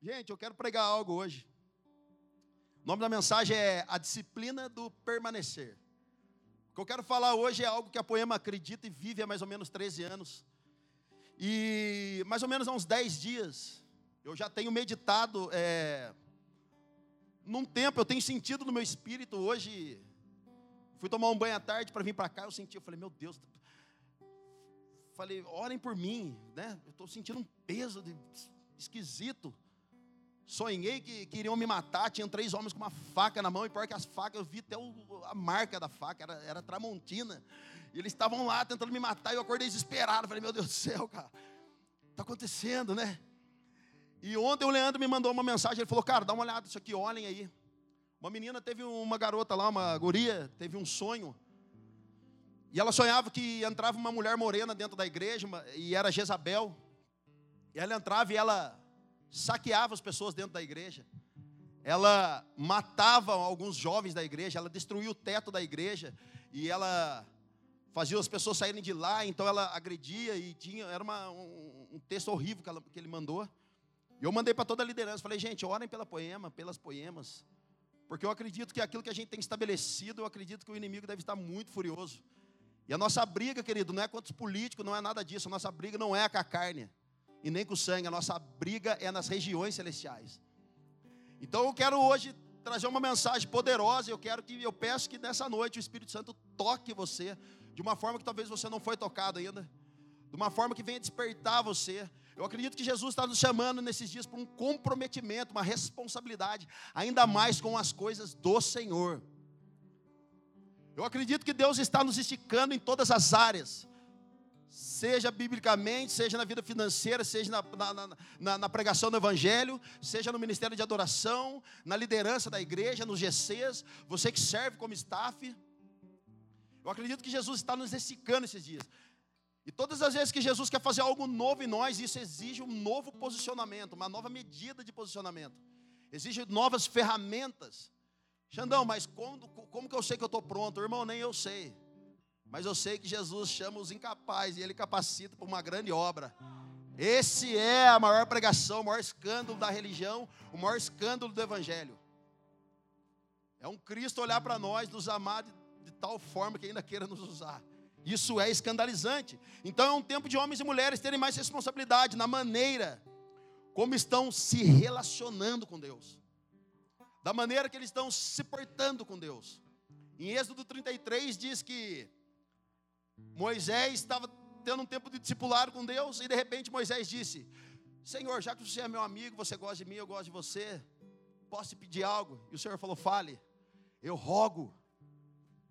Gente, eu quero pregar algo hoje. O nome da mensagem é A Disciplina do Permanecer. O que eu quero falar hoje é algo que a Poema acredita e vive há mais ou menos 13 anos. E mais ou menos há uns 10 dias, eu já tenho meditado. É, num tempo, eu tenho sentido no meu espírito hoje. Fui tomar um banho à tarde para vir para cá, eu senti, eu falei, meu Deus. Falei, orem por mim, né? Eu estou sentindo um peso de, esquisito. Sonhei que queriam me matar, tinham três homens com uma faca na mão, e pior que as facas, eu vi até o, a marca da faca, era, era Tramontina. E eles estavam lá tentando me matar, e eu acordei desesperado. Falei, meu Deus do céu, cara, está acontecendo, né? E ontem o Leandro me mandou uma mensagem, ele falou, cara, dá uma olhada nisso aqui, olhem aí. Uma menina teve uma garota lá, uma guria, teve um sonho. E ela sonhava que entrava uma mulher morena dentro da igreja, e era Jezabel. E ela entrava e ela saqueava as pessoas dentro da igreja, ela matava alguns jovens da igreja, ela destruía o teto da igreja e ela fazia as pessoas saírem de lá, então ela agredia e tinha, era uma, um, um, texto horrível que, ela, que ele mandou. E eu mandei para toda a liderança, falei, gente, orem pela poema, pelas poemas, porque eu acredito que aquilo que a gente tem estabelecido, eu acredito que o inimigo deve estar muito furioso. E a nossa briga, querido, não é contra os políticos, não é nada disso, a nossa briga não é com a carne e nem com sangue, a nossa briga é nas regiões celestiais. Então eu quero hoje trazer uma mensagem poderosa, eu quero que eu peço que nessa noite o Espírito Santo toque você de uma forma que talvez você não foi tocado ainda, de uma forma que venha despertar você. Eu acredito que Jesus está nos chamando nesses dias para um comprometimento, uma responsabilidade, ainda mais com as coisas do Senhor. Eu acredito que Deus está nos esticando em todas as áreas seja biblicamente, seja na vida financeira, seja na, na, na, na, pregação do Evangelho, seja no ministério de adoração, na liderança da igreja, nos GCs, você que serve como staff. Eu acredito que Jesus está nos ressicando esses dias. E todas as vezes que Jesus quer fazer algo novo em nós, isso exige um novo posicionamento, uma nova medida de posicionamento. Exige novas ferramentas. Xandão, mas como que eu sei que eu estou pronto? Irmão, nem eu sei. Mas eu sei que Jesus chama os incapazes e ele capacita para uma grande obra. Esse é a maior pregação, o maior escândalo da religião, o maior escândalo do evangelho. É um Cristo olhar para nós, nos amar de, de tal forma que ainda queira nos usar. Isso é escandalizante. Então é um tempo de homens e mulheres terem mais responsabilidade na maneira como estão se relacionando com Deus, da maneira que eles estão se portando com Deus. Em Êxodo 33 diz que Moisés estava tendo um tempo de discipulado com Deus e de repente Moisés disse: Senhor, já que você é meu amigo, você gosta de mim, eu gosto de você, posso te pedir algo? E o Senhor falou: Fale, eu rogo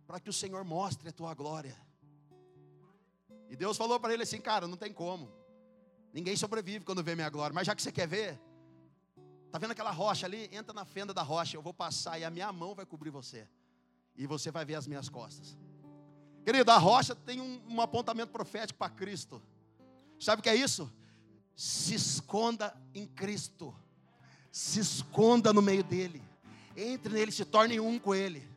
para que o Senhor mostre a tua glória. E Deus falou para ele assim: Cara, não tem como, ninguém sobrevive quando vê minha glória, mas já que você quer ver, Está vendo aquela rocha ali? Entra na fenda da rocha, eu vou passar e a minha mão vai cobrir você. E você vai ver as minhas costas. Querido, a rocha tem um, um apontamento profético para Cristo. Sabe o que é isso? Se esconda em Cristo. Se esconda no meio dele. Entre nele, se torne um com ele.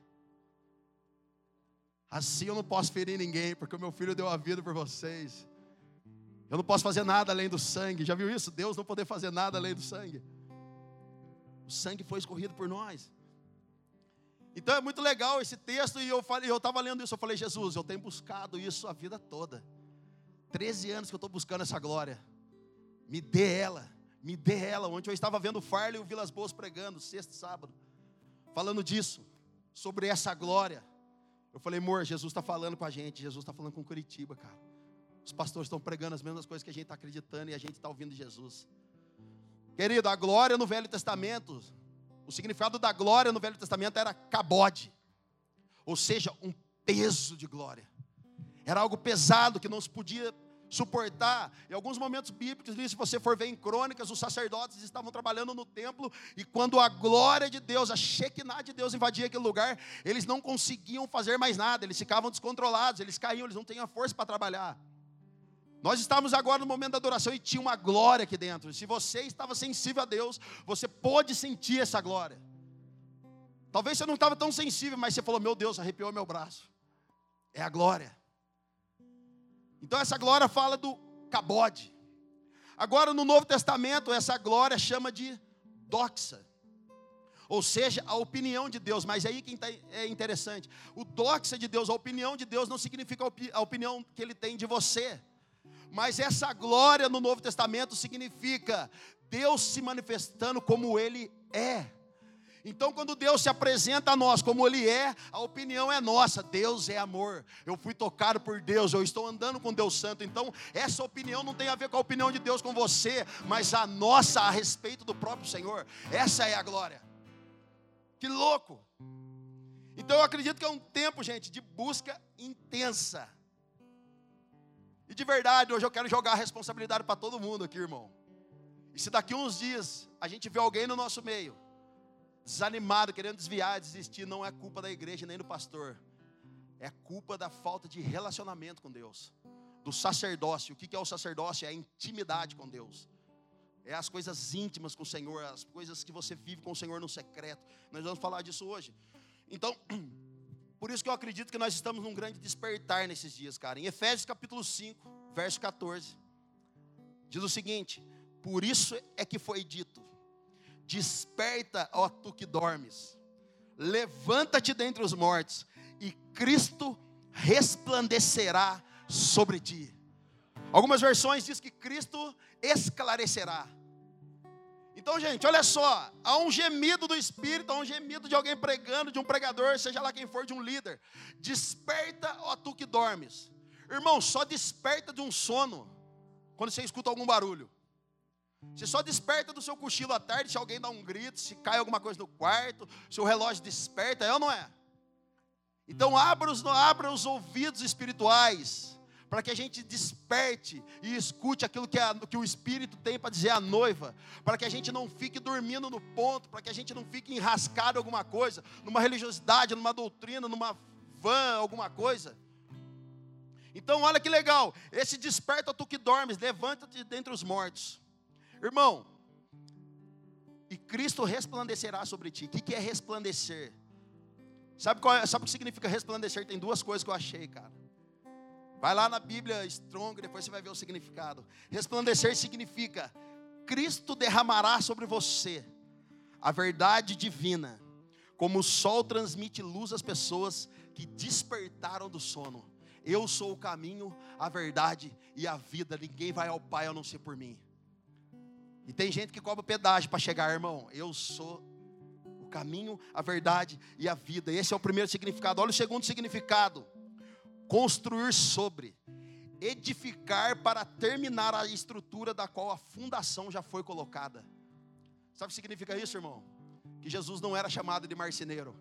Assim eu não posso ferir ninguém, porque o meu filho deu a vida por vocês. Eu não posso fazer nada além do sangue. Já viu isso? Deus não poder fazer nada além do sangue. O sangue foi escorrido por nós. Então é muito legal esse texto, e eu falei, eu estava lendo isso, eu falei, Jesus, eu tenho buscado isso a vida toda. 13 anos que eu estou buscando essa glória. Me dê ela, me dê ela. Ontem eu estava vendo o Farley e o Vilas Boas pregando, sexto sábado, falando disso, sobre essa glória. Eu falei, amor, Jesus está falando com a gente, Jesus está falando com Curitiba, cara. Os pastores estão pregando as mesmas coisas que a gente está acreditando e a gente está ouvindo Jesus. Querido, a glória no Velho Testamento o significado da glória no Velho Testamento era cabode, ou seja, um peso de glória. Era algo pesado que não se podia suportar. Em alguns momentos bíblicos, se você for ver em crônicas, os sacerdotes estavam trabalhando no templo e quando a glória de Deus, a Shekinah de Deus invadia aquele lugar, eles não conseguiam fazer mais nada, eles ficavam descontrolados, eles caíam, eles não tinham força para trabalhar. Nós estávamos agora no momento da adoração e tinha uma glória aqui dentro. Se você estava sensível a Deus, você pôde sentir essa glória. Talvez você não estava tão sensível, mas você falou: Meu Deus, arrepiou meu braço. É a glória. Então essa glória fala do cabode. Agora no Novo Testamento, essa glória chama de doxa. Ou seja, a opinião de Deus, mas aí quem tá, é interessante. O doxa de Deus, a opinião de Deus não significa a opinião que ele tem de você. Mas essa glória no Novo Testamento significa Deus se manifestando como Ele é. Então, quando Deus se apresenta a nós como Ele é, a opinião é nossa: Deus é amor. Eu fui tocado por Deus, eu estou andando com Deus Santo. Então, essa opinião não tem a ver com a opinião de Deus com você, mas a nossa a respeito do próprio Senhor. Essa é a glória. Que louco! Então, eu acredito que é um tempo, gente, de busca intensa e de verdade, hoje eu quero jogar a responsabilidade para todo mundo aqui, irmão. E se daqui uns dias a gente vê alguém no nosso meio, desanimado, querendo desviar, desistir, não é culpa da igreja nem do pastor. É culpa da falta de relacionamento com Deus. Do sacerdócio. O que é o sacerdócio? É a intimidade com Deus. É as coisas íntimas com o Senhor, as coisas que você vive com o Senhor no secreto. Nós vamos falar disso hoje. Então, Por isso que eu acredito que nós estamos num grande despertar nesses dias, cara. Em Efésios capítulo 5, verso 14, diz o seguinte: Por isso é que foi dito: Desperta, ó tu que dormes, levanta-te dentre os mortos, e Cristo resplandecerá sobre ti. Algumas versões diz que Cristo esclarecerá. Então, gente, olha só, há um gemido do Espírito, há um gemido de alguém pregando, de um pregador, seja lá quem for, de um líder. Desperta, ó tu que dormes. Irmão, só desperta de um sono quando você escuta algum barulho. Você só desperta do seu cochilo à tarde se alguém dá um grito, se cai alguma coisa no quarto, se o relógio desperta, é ou não é? Então abra os, abra os ouvidos espirituais para que a gente desperte e escute aquilo que, a, que o Espírito tem para dizer à noiva, para que a gente não fique dormindo no ponto, para que a gente não fique enrascado em alguma coisa, numa religiosidade, numa doutrina, numa van, alguma coisa. Então, olha que legal, esse desperta tu que dormes, levanta-te dentre os mortos. Irmão, e Cristo resplandecerá sobre ti. O que é resplandecer? Sabe, qual é, sabe o que significa resplandecer? Tem duas coisas que eu achei, cara. Vai lá na Bíblia Strong, depois você vai ver o significado. Resplandecer significa Cristo derramará sobre você a verdade divina, como o sol transmite luz às pessoas que despertaram do sono. Eu sou o caminho, a verdade e a vida. Ninguém vai ao Pai a não ser por mim. E tem gente que cobra pedágio para chegar, irmão. Eu sou o caminho, a verdade e a vida. Esse é o primeiro significado. Olha o segundo significado construir sobre, edificar para terminar a estrutura da qual a fundação já foi colocada. Sabe o que significa isso, irmão? Que Jesus não era chamado de marceneiro.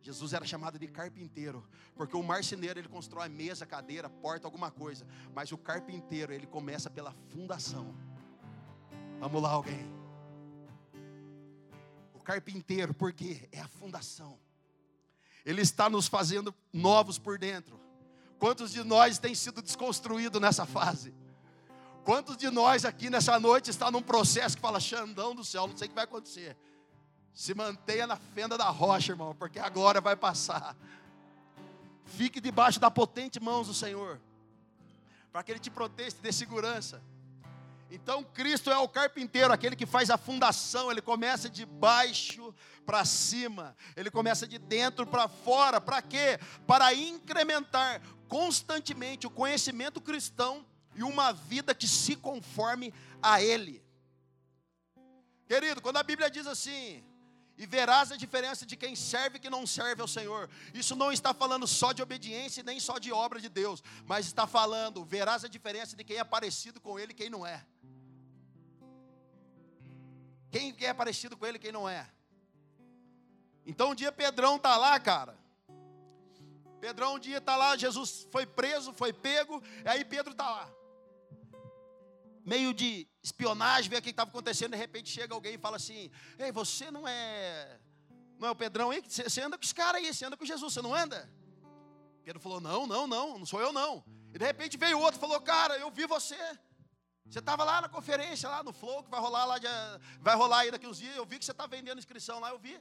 Jesus era chamado de carpinteiro, porque o marceneiro ele constrói mesa, cadeira, porta, alguma coisa, mas o carpinteiro ele começa pela fundação. Vamos lá, alguém. O carpinteiro, porque é a fundação. Ele está nos fazendo novos por dentro. Quantos de nós tem sido desconstruído nessa fase? Quantos de nós aqui nessa noite está num processo que fala, Xandão do céu, não sei o que vai acontecer. Se mantenha na fenda da rocha, irmão, porque a glória vai passar. Fique debaixo da potente mãos do Senhor, para que Ele te proteja e dê segurança. Então Cristo é o carpinteiro, aquele que faz a fundação, ele começa de baixo para cima, ele começa de dentro para fora, para quê? Para incrementar constantemente o conhecimento cristão e uma vida que se conforme a ele. Querido, quando a Bíblia diz assim, e verás a diferença de quem serve e quem não serve ao Senhor. Isso não está falando só de obediência nem só de obra de Deus, mas está falando, verás a diferença de quem é parecido com Ele e quem não é. Quem é parecido com Ele e quem não é. Então um dia Pedrão está lá, cara. Pedrão um dia está lá, Jesus foi preso, foi pego, e aí Pedro está lá. Meio de espionagem, ver o que estava acontecendo, de repente chega alguém e fala assim: Ei, você não é. Não é o Pedrão aí? Você anda com esse cara aí, você anda com Jesus, você não anda? Pedro falou: Não, não, não, não sou eu não. E de repente veio outro e falou: Cara, eu vi você. Você estava lá na conferência, lá no Flow, que vai rolar lá, de, vai rolar aí daqui uns dias. Eu vi que você está vendendo inscrição lá, eu vi.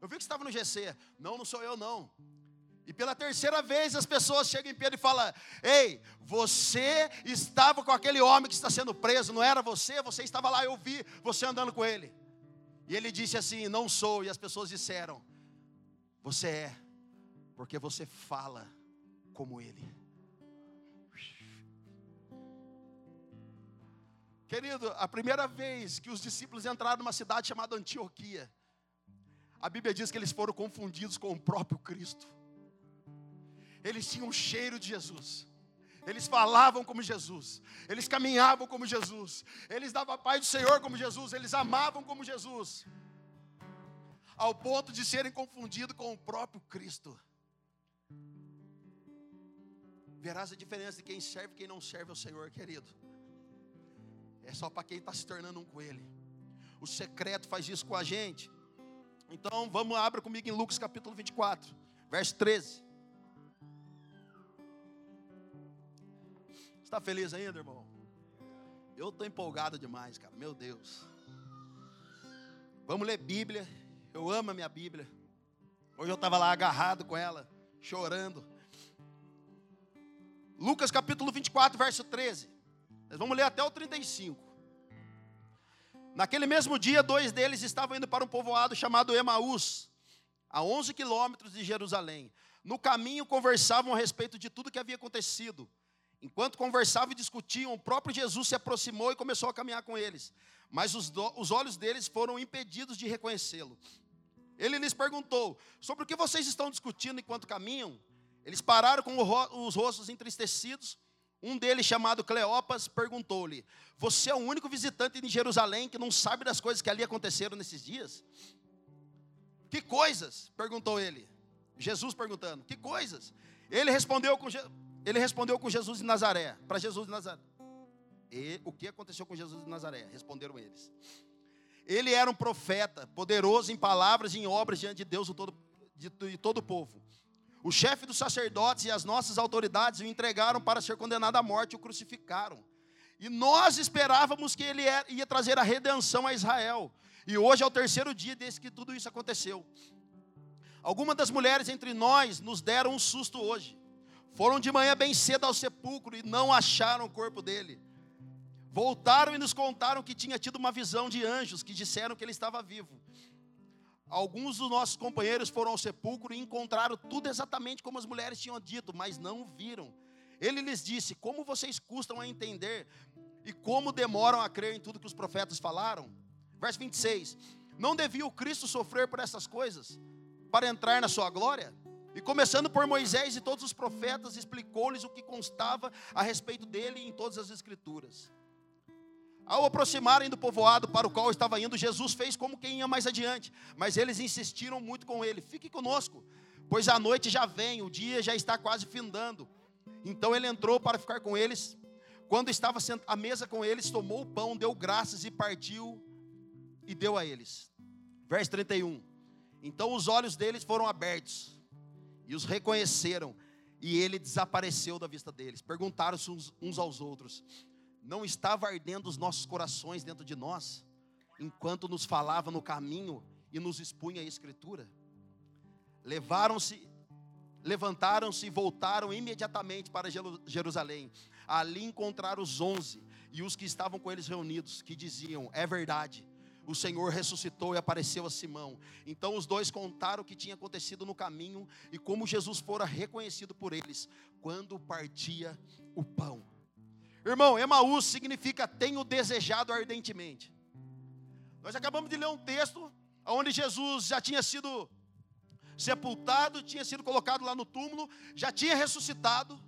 Eu vi que você estava no GC. Não, não sou eu não. E pela terceira vez as pessoas chegam em Pedro e falam: Ei, você estava com aquele homem que está sendo preso, não era você? Você estava lá, eu vi você andando com ele. E ele disse assim: Não sou. E as pessoas disseram: Você é, porque você fala como ele. Querido, a primeira vez que os discípulos entraram numa cidade chamada Antioquia, a Bíblia diz que eles foram confundidos com o próprio Cristo. Eles tinham o cheiro de Jesus. Eles falavam como Jesus, eles caminhavam como Jesus, eles davam a paz do Senhor como Jesus, eles amavam como Jesus, ao ponto de serem confundidos com o próprio Cristo. Verás a diferença de quem serve e quem não serve ao Senhor, querido. É só para quem está se tornando um com Ele. O secreto faz isso com a gente. Então, vamos, abra comigo em Lucas capítulo 24, verso 13. Está feliz ainda, irmão? Eu estou empolgado demais, cara. Meu Deus. Vamos ler Bíblia. Eu amo a minha Bíblia. Hoje eu estava lá agarrado com ela, chorando. Lucas capítulo 24, verso 13. Nós vamos ler até o 35. Naquele mesmo dia, dois deles estavam indo para um povoado chamado Emaús, a 11 quilômetros de Jerusalém. No caminho, conversavam a respeito de tudo que havia acontecido. Enquanto conversavam e discutiam, o próprio Jesus se aproximou e começou a caminhar com eles. Mas os, do, os olhos deles foram impedidos de reconhecê-lo. Ele lhes perguntou: Sobre o que vocês estão discutindo enquanto caminham? Eles pararam com os rostos entristecidos. Um deles, chamado Cleopas, perguntou-lhe: Você é o único visitante em Jerusalém que não sabe das coisas que ali aconteceram nesses dias? Que coisas? perguntou ele. Jesus perguntando: Que coisas? Ele respondeu com, ele respondeu com Jesus de Nazaré, para Jesus de Nazaré. E o que aconteceu com Jesus de Nazaré? Responderam eles. Ele era um profeta, poderoso em palavras e em obras diante de Deus todo, de, de todo o povo. O chefe dos sacerdotes e as nossas autoridades o entregaram para ser condenado à morte e o crucificaram. E nós esperávamos que ele ia trazer a redenção a Israel. E hoje é o terceiro dia desde que tudo isso aconteceu. Algumas das mulheres entre nós nos deram um susto hoje. Foram de manhã bem cedo ao sepulcro e não acharam o corpo dele. Voltaram e nos contaram que tinha tido uma visão de anjos que disseram que ele estava vivo. Alguns dos nossos companheiros foram ao sepulcro e encontraram tudo exatamente como as mulheres tinham dito, mas não viram. Ele lhes disse: Como vocês custam a entender e como demoram a crer em tudo que os profetas falaram? Verso 26: Não devia o Cristo sofrer por essas coisas para entrar na sua glória? E começando por Moisés e todos os profetas, explicou-lhes o que constava a respeito dele em todas as Escrituras. Ao aproximarem do povoado para o qual estava indo, Jesus fez como quem ia mais adiante, mas eles insistiram muito com ele: fique conosco, pois a noite já vem, o dia já está quase findando. Então ele entrou para ficar com eles. Quando estava à mesa com eles, tomou o pão, deu graças e partiu e deu a eles. Verso 31. Então os olhos deles foram abertos e os reconheceram, e ele desapareceu da vista deles. Perguntaram-se uns, uns aos outros: não estava ardendo os nossos corações dentro de nós, enquanto nos falava no caminho e nos expunha a Escritura? Levaram-se, levantaram-se e voltaram imediatamente para Jerusalém. Ali encontraram os onze e os que estavam com eles reunidos, que diziam: É verdade, o Senhor ressuscitou e apareceu a Simão. Então os dois contaram o que tinha acontecido no caminho e como Jesus fora reconhecido por eles quando partia o pão. Irmão, Emaús significa tenho desejado ardentemente. Nós acabamos de ler um texto onde Jesus já tinha sido sepultado, tinha sido colocado lá no túmulo, já tinha ressuscitado.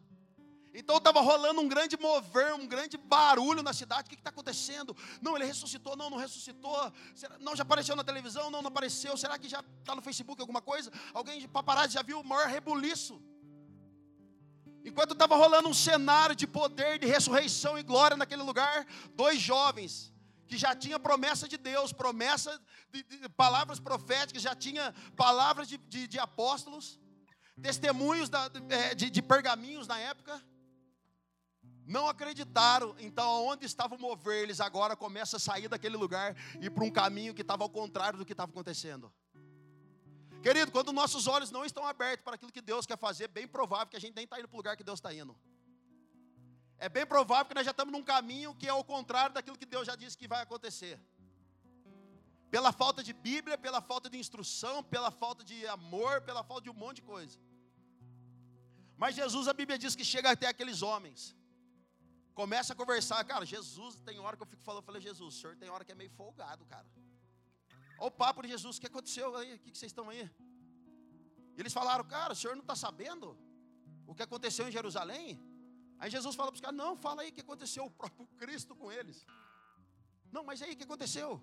Então estava rolando um grande mover, um grande barulho na cidade. O que está acontecendo? Não, ele ressuscitou, não, não ressuscitou. Será, não, já apareceu na televisão, não, não apareceu. Será que já está no Facebook alguma coisa? Alguém de paparazzi já viu o maior rebuliço? Enquanto estava rolando um cenário de poder, de ressurreição e glória naquele lugar, dois jovens que já tinha promessa de Deus, promessa de, de palavras proféticas, já tinha palavras de, de, de apóstolos, testemunhos da, é, de, pergaminhos na época, não acreditaram. Então, onde estava o mover, eles agora começam a sair daquele lugar e para um caminho que estava ao contrário do que estava acontecendo. Querido, quando nossos olhos não estão abertos para aquilo que Deus quer fazer, bem provável que a gente nem está indo para o lugar que Deus está indo. É bem provável que nós já estamos num caminho que é o contrário daquilo que Deus já disse que vai acontecer. pela falta de Bíblia, pela falta de instrução, pela falta de amor, pela falta de um monte de coisa. Mas Jesus, a Bíblia diz que chega até aqueles homens. Começa a conversar, cara. Jesus, tem hora que eu fico falando, eu falei, Jesus, o senhor tem hora que é meio folgado, cara. Olha o papo de Jesus, o que aconteceu aí? O que vocês estão aí? Eles falaram, cara, o senhor não está sabendo o que aconteceu em Jerusalém? Aí Jesus fala para os caras, não, fala aí o que aconteceu, o próprio Cristo com eles. Não, mas aí o que aconteceu?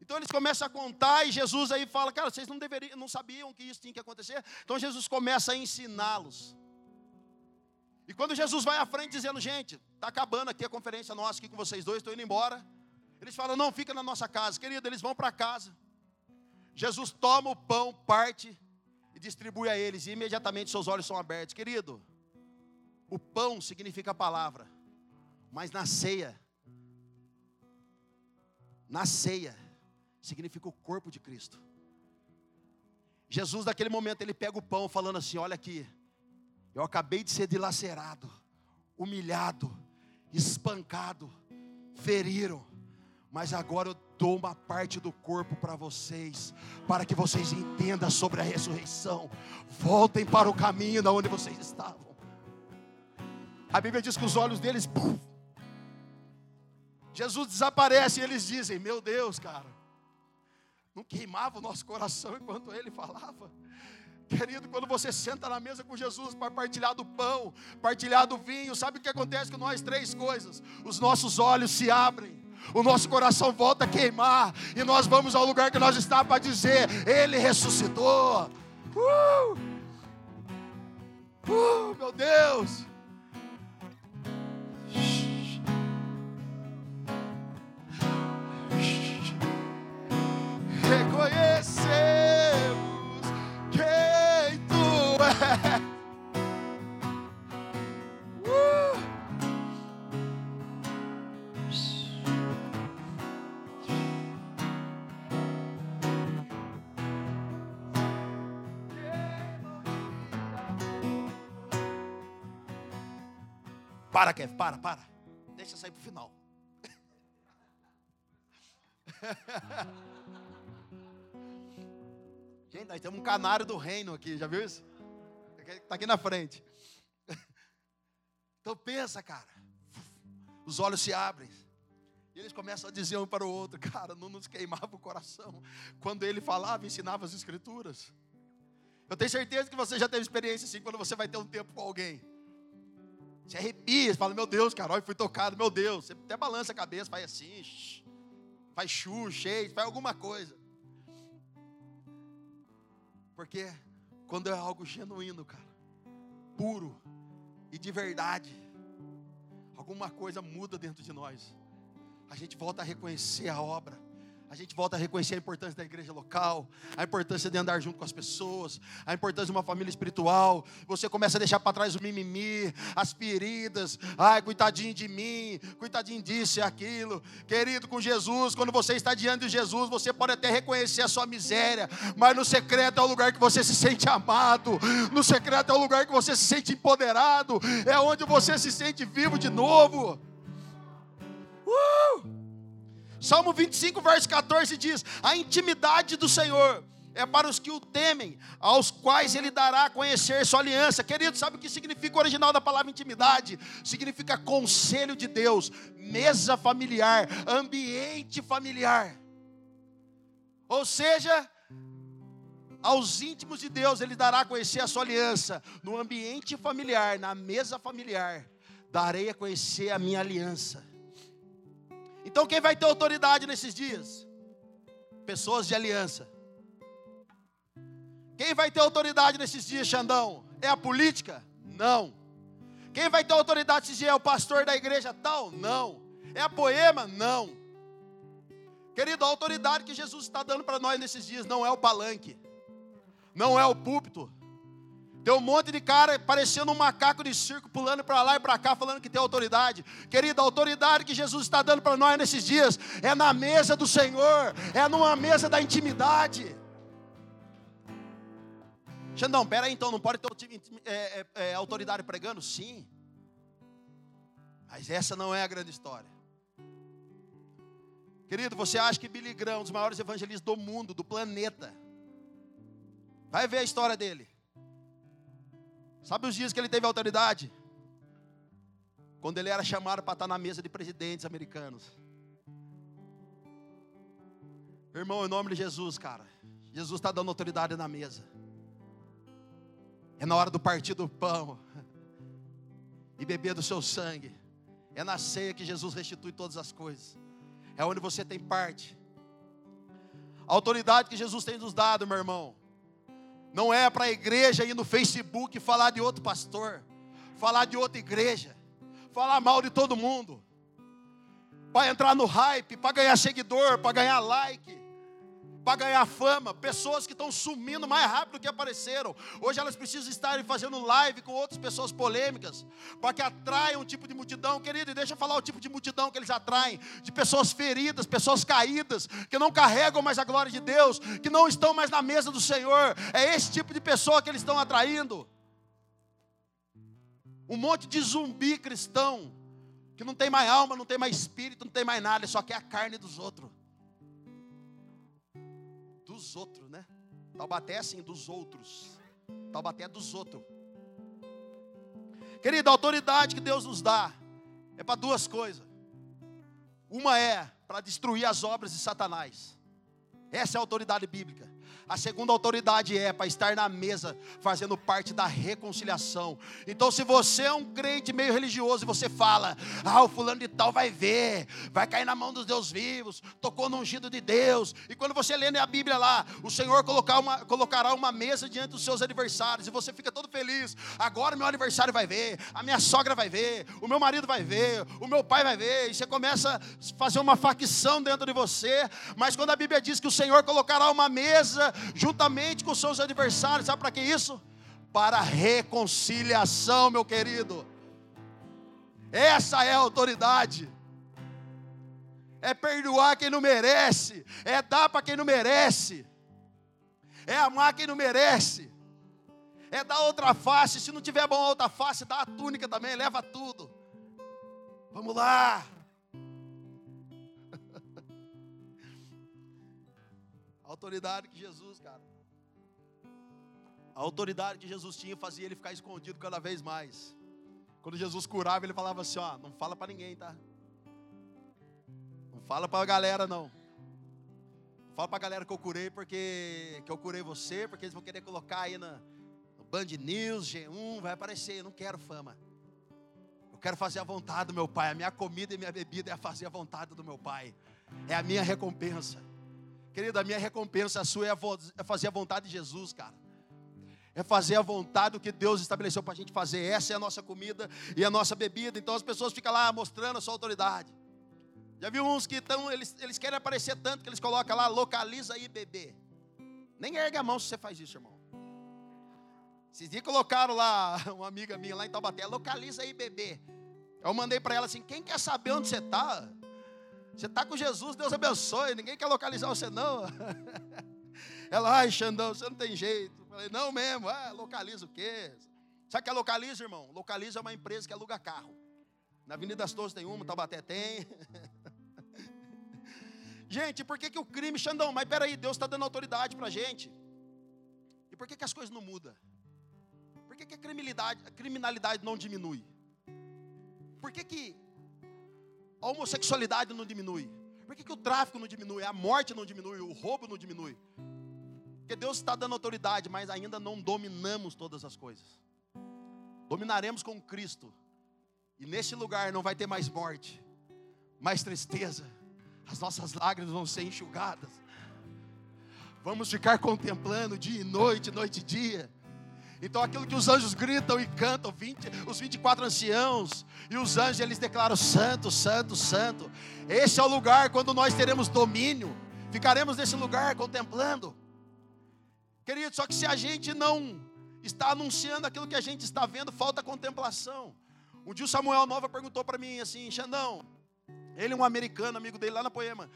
Então eles começam a contar e Jesus aí fala, cara, vocês não deveriam, não sabiam que isso tinha que acontecer. Então Jesus começa a ensiná-los. E quando Jesus vai à frente dizendo, gente, está acabando aqui a conferência nossa aqui com vocês dois, estou indo embora. Eles falam, não, fica na nossa casa. Querido, eles vão para casa. Jesus toma o pão, parte e distribui a eles. E imediatamente seus olhos são abertos. Querido, o pão significa a palavra. Mas na ceia, na ceia, significa o corpo de Cristo. Jesus, naquele momento, ele pega o pão, falando assim: Olha aqui, eu acabei de ser dilacerado, humilhado, espancado, feriram, mas agora eu dou uma parte do corpo para vocês, para que vocês entendam sobre a ressurreição. Voltem para o caminho da onde vocês estavam. A Bíblia diz que os olhos deles, Jesus desaparece e eles dizem: Meu Deus, cara, não queimava o nosso coração enquanto ele falava. Querido, quando você senta na mesa com Jesus para partilhar do pão, partilhar do vinho, sabe o que acontece com nós? Três coisas: os nossos olhos se abrem, o nosso coração volta a queimar, e nós vamos ao lugar que nós estávamos para dizer: Ele ressuscitou. Uh! Uh, meu Deus! Para, Kev, para, para. Deixa sair para o final. Gente, nós temos um canário do reino aqui, já viu isso? Está aqui na frente. Então pensa, cara. Os olhos se abrem. E eles começam a dizer um para o outro, cara, não nos queimava o coração. Quando ele falava, ensinava as escrituras. Eu tenho certeza que você já teve experiência assim, quando você vai ter um tempo com alguém. Você arrepia, você fala, meu Deus, cara, olha, fui tocado, meu Deus. Você até balança a cabeça, faz assim, faz chu, cheio, faz alguma coisa. Porque quando é algo genuíno, cara, puro e de verdade, alguma coisa muda dentro de nós. A gente volta a reconhecer a obra a gente volta a reconhecer a importância da igreja local, a importância de andar junto com as pessoas, a importância de uma família espiritual. Você começa a deixar para trás o mimimi, as feridas. Ai, coitadinho de mim, coitadinho disso e aquilo. Querido, com Jesus, quando você está diante de Jesus, você pode até reconhecer a sua miséria, mas no secreto é o lugar que você se sente amado, no secreto é o lugar que você se sente empoderado, é onde você se sente vivo de novo. Uh! Salmo 25, verso 14 diz: A intimidade do Senhor é para os que o temem, aos quais ele dará a conhecer sua aliança. Querido, sabe o que significa o original da palavra intimidade? Significa conselho de Deus, mesa familiar, ambiente familiar. Ou seja, aos íntimos de Deus ele dará a conhecer a sua aliança, no ambiente familiar, na mesa familiar, darei a conhecer a minha aliança. Então quem vai ter autoridade nesses dias? Pessoas de aliança. Quem vai ter autoridade nesses dias, Xandão? É a política? Não. Quem vai ter autoridade nesses dias é o pastor da igreja tal? Não. É a poema? Não. Querido, a autoridade que Jesus está dando para nós nesses dias não é o palanque, não é o púlpito, tem um monte de cara parecendo um macaco de circo, pulando para lá e para cá, falando que tem autoridade. Querida, a autoridade que Jesus está dando para nós nesses dias é na mesa do Senhor, é numa mesa da intimidade. Xandão, pera aí então, não pode ter é, é, é, autoridade pregando? Sim. Mas essa não é a grande história. Querido, você acha que Billy Graham, um dos maiores evangelistas do mundo, do planeta, vai ver a história dele. Sabe os dias que ele teve autoridade? Quando ele era chamado para estar na mesa de presidentes americanos. Irmão, em nome de Jesus, cara. Jesus está dando autoridade na mesa. É na hora do partir do pão e beber do seu sangue. É na ceia que Jesus restitui todas as coisas. É onde você tem parte. A autoridade que Jesus tem nos dado, meu irmão, não é para a igreja ir no Facebook falar de outro pastor, falar de outra igreja, falar mal de todo mundo, para entrar no hype, para ganhar seguidor, para ganhar like para ganhar fama, pessoas que estão sumindo mais rápido do que apareceram. Hoje elas precisam estar fazendo live com outras pessoas polêmicas, para que atraiam um tipo de multidão, querido, e deixa eu falar o tipo de multidão que eles atraem, de pessoas feridas, pessoas caídas, que não carregam mais a glória de Deus, que não estão mais na mesa do Senhor. É esse tipo de pessoa que eles estão atraindo. Um monte de zumbi cristão, que não tem mais alma, não tem mais espírito, não tem mais nada, só quer a carne dos outros dos outros, né? Taubaté é assim, dos outros. Taubaté é dos outros. Querido, a autoridade que Deus nos dá é para duas coisas. Uma é para destruir as obras de Satanás. Essa é a autoridade bíblica. A segunda autoridade é para estar na mesa, fazendo parte da reconciliação. Então, se você é um crente meio religioso e você fala, ah, o fulano de tal vai ver, vai cair na mão dos Deus vivos, tocou no ungido de Deus. E quando você lê a Bíblia lá, o Senhor colocar uma, colocará uma mesa diante dos seus aniversários, e você fica todo feliz. Agora meu aniversário vai ver, a minha sogra vai ver, o meu marido vai ver, o meu pai vai ver, e você começa a fazer uma facção dentro de você. Mas quando a Bíblia diz que o Senhor colocará uma mesa juntamente com seus adversários. Sabe para que isso? Para reconciliação, meu querido. Essa é a autoridade. É perdoar quem não merece, é dar para quem não merece, é amar quem não merece, é dar outra face. Se não tiver bom outra face, dá a túnica também, leva tudo. Vamos lá. Autoridade que Jesus, cara. A autoridade que Jesus tinha fazia ele ficar escondido cada vez mais. Quando Jesus curava, ele falava assim: ó, não fala para ninguém, tá? Não fala para a galera, não. Não fala para a galera que eu curei, porque que eu curei você, porque eles vão querer colocar aí na, no Band News, G1, vai aparecer. Eu não quero fama. Eu quero fazer a vontade do meu Pai. A minha comida e minha bebida é fazer a vontade do meu Pai. É a minha recompensa. Querido, a minha recompensa a sua é, é fazer a vontade de Jesus, cara. É fazer a vontade do que Deus estabeleceu para a gente fazer. Essa é a nossa comida e a nossa bebida. Então as pessoas ficam lá mostrando a sua autoridade. Já viu uns que estão, eles, eles querem aparecer tanto que eles colocam lá, localiza aí, bebê. Nem ergue a mão se você faz isso, irmão. Esses dias colocaram lá, uma amiga minha lá em Taubaté, localiza aí, bebê. Eu mandei para ela assim: quem quer saber onde você está? Você está com Jesus, Deus abençoe. Ninguém quer localizar você, não. Ela, ai, Xandão, você não tem jeito. Eu falei, não mesmo, ah, localiza o quê? Sabe o que é localiza, irmão? Localiza é uma empresa que aluga carro. Na Avenida das Torres tem uma, Tabaté tem. gente, por que, que o crime, Xandão? Mas peraí, Deus está dando autoridade para a gente. E por que, que as coisas não mudam? Por que, que a, criminalidade, a criminalidade não diminui? Por que, que a homossexualidade não diminui? Por que, que o tráfico não diminui? A morte não diminui? O roubo não diminui? Porque Deus está dando autoridade, mas ainda não dominamos todas as coisas. Dominaremos com Cristo. E nesse lugar não vai ter mais morte, mais tristeza. As nossas lágrimas vão ser enxugadas. Vamos ficar contemplando dia e noite, noite e dia então aquilo que os anjos gritam e cantam, 20, os 24 anciãos, e os anjos eles declaram santo, santo, santo. Esse é o lugar quando nós teremos domínio. Ficaremos nesse lugar contemplando. Querido, só que se a gente não está anunciando aquilo que a gente está vendo, falta contemplação. Um dia o Samuel Nova perguntou para mim assim, Xandão, ele é um americano, amigo dele lá na Poema.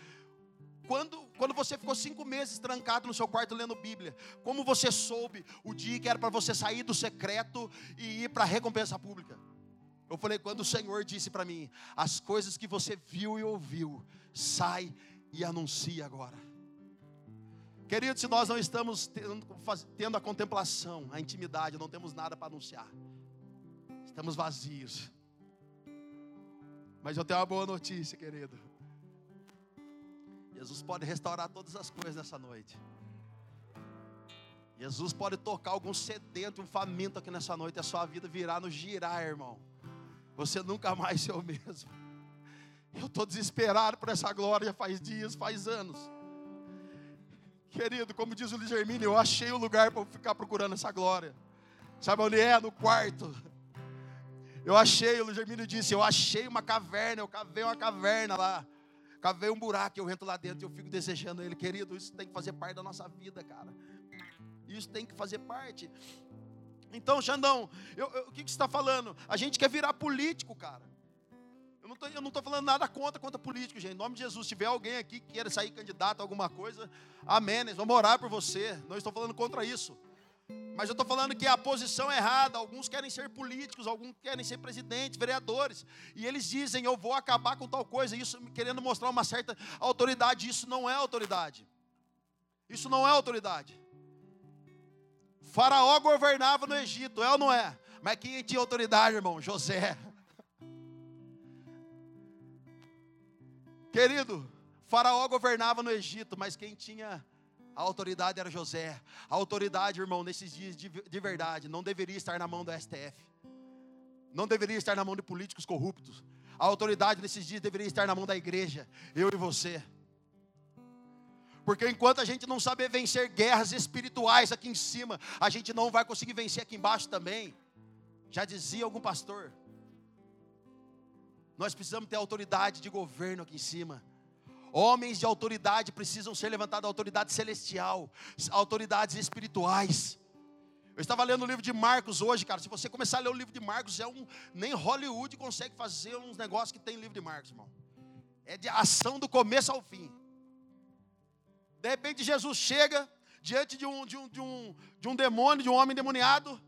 Quando, quando você ficou cinco meses trancado no seu quarto lendo Bíblia, como você soube o dia que era para você sair do secreto e ir para a recompensa pública? Eu falei, quando o Senhor disse para mim, as coisas que você viu e ouviu, sai e anuncie agora. Querido, se nós não estamos tendo a contemplação, a intimidade, não temos nada para anunciar, estamos vazios. Mas eu tenho uma boa notícia, querido. Jesus pode restaurar todas as coisas nessa noite. Jesus pode tocar algum sedento, um faminto aqui nessa noite, a sua vida virar no girar, irmão. Você nunca mais ser o mesmo. Eu estou desesperado por essa glória faz dias, faz anos. Querido, como diz o Luiz Hermínio, eu achei o lugar para ficar procurando essa glória. Sabe onde é? No quarto. Eu achei, o Luiz Hermínio disse, eu achei uma caverna, eu cavei uma caverna lá. Cavei um buraco, eu entro lá dentro e eu fico desejando ele. Querido, isso tem que fazer parte da nossa vida, cara. Isso tem que fazer parte. Então, Xandão, eu, eu, o que, que você está falando? A gente quer virar político, cara. Eu não estou falando nada contra, contra político, gente. Em nome de Jesus, se tiver alguém aqui que queira sair candidato a alguma coisa, amém. Nós vamos orar por você. Não estou falando contra isso. Mas eu estou falando que a posição é errada. Alguns querem ser políticos, alguns querem ser presidentes, vereadores. E eles dizem, eu vou acabar com tal coisa. Isso querendo mostrar uma certa autoridade. Isso não é autoridade. Isso não é autoridade. Faraó governava no Egito, é ou não é? Mas quem tinha autoridade, irmão? José. Querido, Faraó governava no Egito, mas quem tinha a autoridade era José. A autoridade, irmão, nesses dias de, de verdade, não deveria estar na mão do STF. Não deveria estar na mão de políticos corruptos. A autoridade nesses dias deveria estar na mão da igreja, eu e você. Porque enquanto a gente não saber vencer guerras espirituais aqui em cima, a gente não vai conseguir vencer aqui embaixo também. Já dizia algum pastor. Nós precisamos ter autoridade de governo aqui em cima. Homens de autoridade precisam ser levantados, autoridade celestial, autoridades espirituais. Eu estava lendo o livro de Marcos hoje, cara. Se você começar a ler o livro de Marcos, é um nem Hollywood consegue fazer uns negócios que tem livro de Marcos, irmão. É de ação do começo ao fim. De repente Jesus chega diante de um, de um, de um, de um demônio, de um homem demoniado.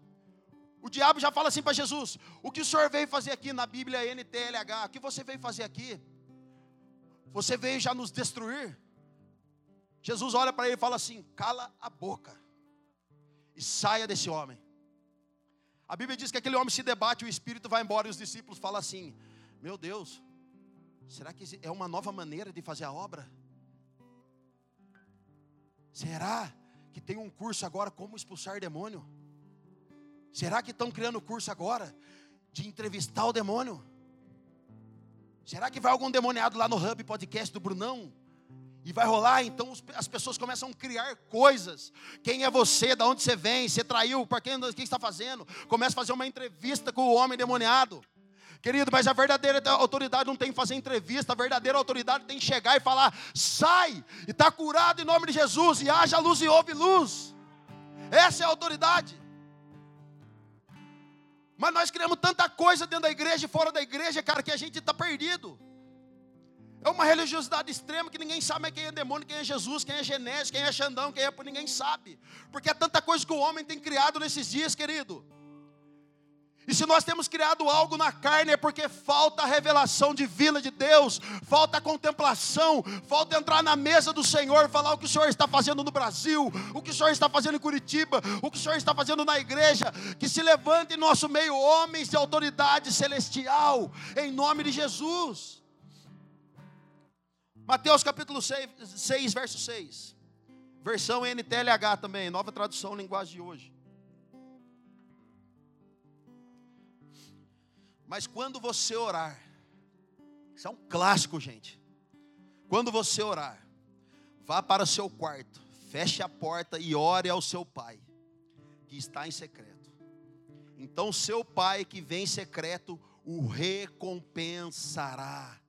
O diabo já fala assim para Jesus: O que o senhor veio fazer aqui na Bíblia NTLH? O que você veio fazer aqui? Você veio já nos destruir? Jesus olha para ele e fala assim: Cala a boca e saia desse homem. A Bíblia diz que aquele homem se debate, o espírito vai embora e os discípulos falam assim: Meu Deus, será que é uma nova maneira de fazer a obra? Será que tem um curso agora como expulsar demônio? Será que estão criando curso agora de entrevistar o demônio? Será que vai algum demoniado lá no Hub Podcast do Brunão? E vai rolar, então as pessoas começam a criar coisas. Quem é você? Da onde você vem? Você traiu? Para quem, o que está fazendo? Começa a fazer uma entrevista com o homem demoniado. Querido, mas a verdadeira autoridade não tem que fazer entrevista, a verdadeira autoridade tem que chegar e falar: sai, e está curado em nome de Jesus, e haja luz e houve luz. Essa é a autoridade. Mas nós criamos tanta coisa dentro da igreja e fora da igreja, cara, que a gente está perdido. É uma religiosidade extrema que ninguém sabe quem é demônio, quem é Jesus, quem é Genésio, quem é Xandão, quem é. Ninguém sabe. Porque é tanta coisa que o homem tem criado nesses dias, querido. E se nós temos criado algo na carne, é porque falta a revelação divina de Deus, falta a contemplação, falta entrar na mesa do Senhor falar o que o Senhor está fazendo no Brasil, o que o Senhor está fazendo em Curitiba, o que o Senhor está fazendo na igreja. Que se levante em nosso meio homens de autoridade celestial, em nome de Jesus. Mateus capítulo 6, 6 verso 6. Versão NTLH também, nova tradução, linguagem de hoje. Mas quando você orar, isso é um clássico, gente. Quando você orar, vá para o seu quarto, feche a porta e ore ao seu pai, que está em secreto. Então, seu pai que vem em secreto o recompensará.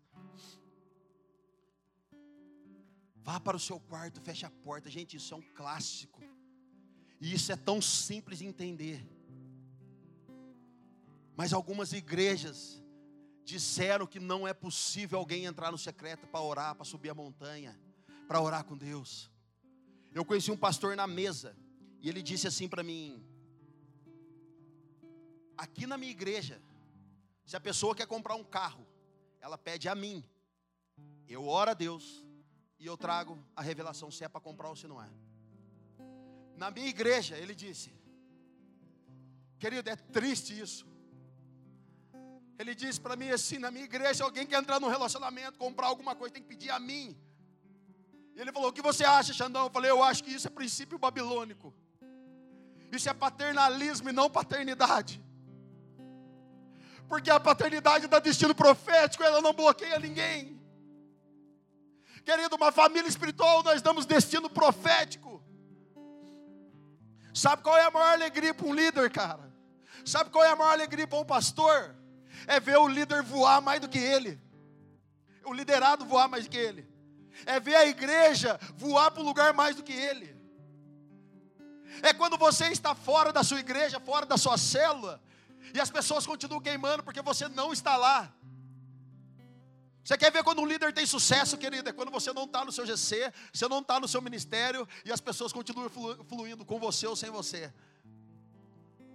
Vá para o seu quarto, feche a porta. Gente, isso é um clássico. E isso é tão simples de entender. Mas algumas igrejas disseram que não é possível alguém entrar no secreto para orar, para subir a montanha, para orar com Deus. Eu conheci um pastor na mesa e ele disse assim para mim: Aqui na minha igreja, se a pessoa quer comprar um carro, ela pede a mim. Eu oro a Deus, e eu trago a revelação se é para comprar ou se não é. Na minha igreja, ele disse, querido, é triste isso. Ele disse para mim assim: na minha igreja, alguém quer entrar num relacionamento, comprar alguma coisa, tem que pedir a mim. E ele falou: O que você acha, Xandão? Eu falei: Eu acho que isso é princípio babilônico. Isso é paternalismo e não paternidade. Porque a paternidade dá destino profético, ela não bloqueia ninguém. Querido, uma família espiritual, nós damos destino profético. Sabe qual é a maior alegria para um líder, cara? Sabe qual é a maior alegria para um pastor? É ver o líder voar mais do que ele, o liderado voar mais do que ele, é ver a igreja voar para um lugar mais do que ele. É quando você está fora da sua igreja, fora da sua célula, e as pessoas continuam queimando porque você não está lá. Você quer ver quando um líder tem sucesso, querido? É quando você não está no seu GC, você não está no seu ministério e as pessoas continuam fluindo com você ou sem você.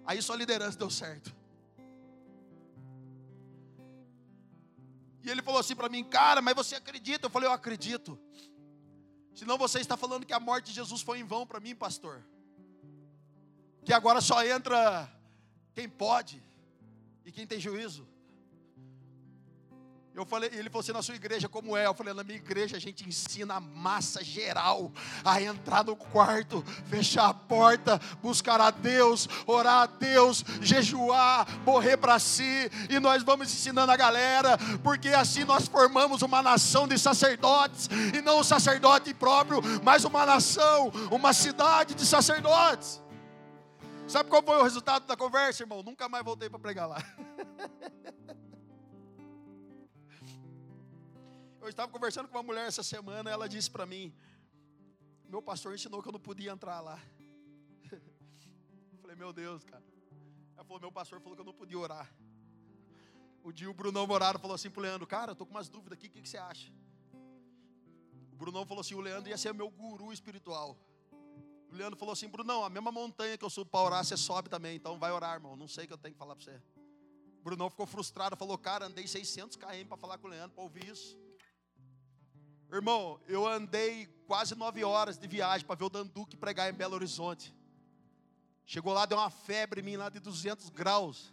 Aí sua liderança deu certo. E ele falou assim para mim, cara, mas você acredita? Eu falei, eu acredito. Senão você está falando que a morte de Jesus foi em vão para mim, pastor que agora só entra quem pode e quem tem juízo. Eu falei, ele falou assim, na sua igreja como é? Eu falei, na minha igreja a gente ensina a massa geral a entrar no quarto, fechar a porta, buscar a Deus, orar a Deus, jejuar, morrer para si, e nós vamos ensinando a galera, porque assim nós formamos uma nação de sacerdotes, e não um sacerdote próprio, mas uma nação, uma cidade de sacerdotes. Sabe qual foi o resultado da conversa, irmão? Nunca mais voltei para pregar lá. Eu estava conversando com uma mulher essa semana, ela disse para mim: Meu pastor ensinou que eu não podia entrar lá. Eu falei, meu Deus, cara. Ela falou: Meu pastor falou que eu não podia orar. O dia o Brunão Morado falou assim pro Leandro: Cara, eu tô com umas dúvidas aqui, o que, que você acha? O Brunão falou assim: O Leandro ia ser meu guru espiritual. O Leandro falou assim: Brunão, a mesma montanha que eu subo para orar, você sobe também, então vai orar, irmão. Não sei o que eu tenho que falar para você. O Brunão ficou frustrado, falou: Cara, andei 600 km para falar com o Leandro, para ouvir isso. Irmão, eu andei quase nove horas de viagem para ver o Danduque pregar em Belo Horizonte. Chegou lá, deu uma febre em mim lá de 200 graus.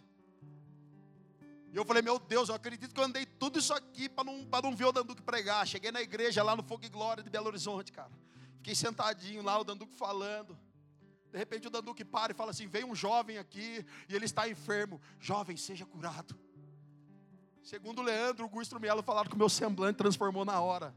E eu falei, meu Deus, eu acredito que eu andei tudo isso aqui para não, não ver o Danduque pregar. Cheguei na igreja lá no Fogo e Glória de Belo Horizonte, cara. Fiquei sentadinho lá, o Danduque falando. De repente o Danduque para e fala assim: vem um jovem aqui e ele está enfermo. Jovem, seja curado. Segundo o Leandro, o Gusto Mielo falaram que o meu semblante transformou na hora.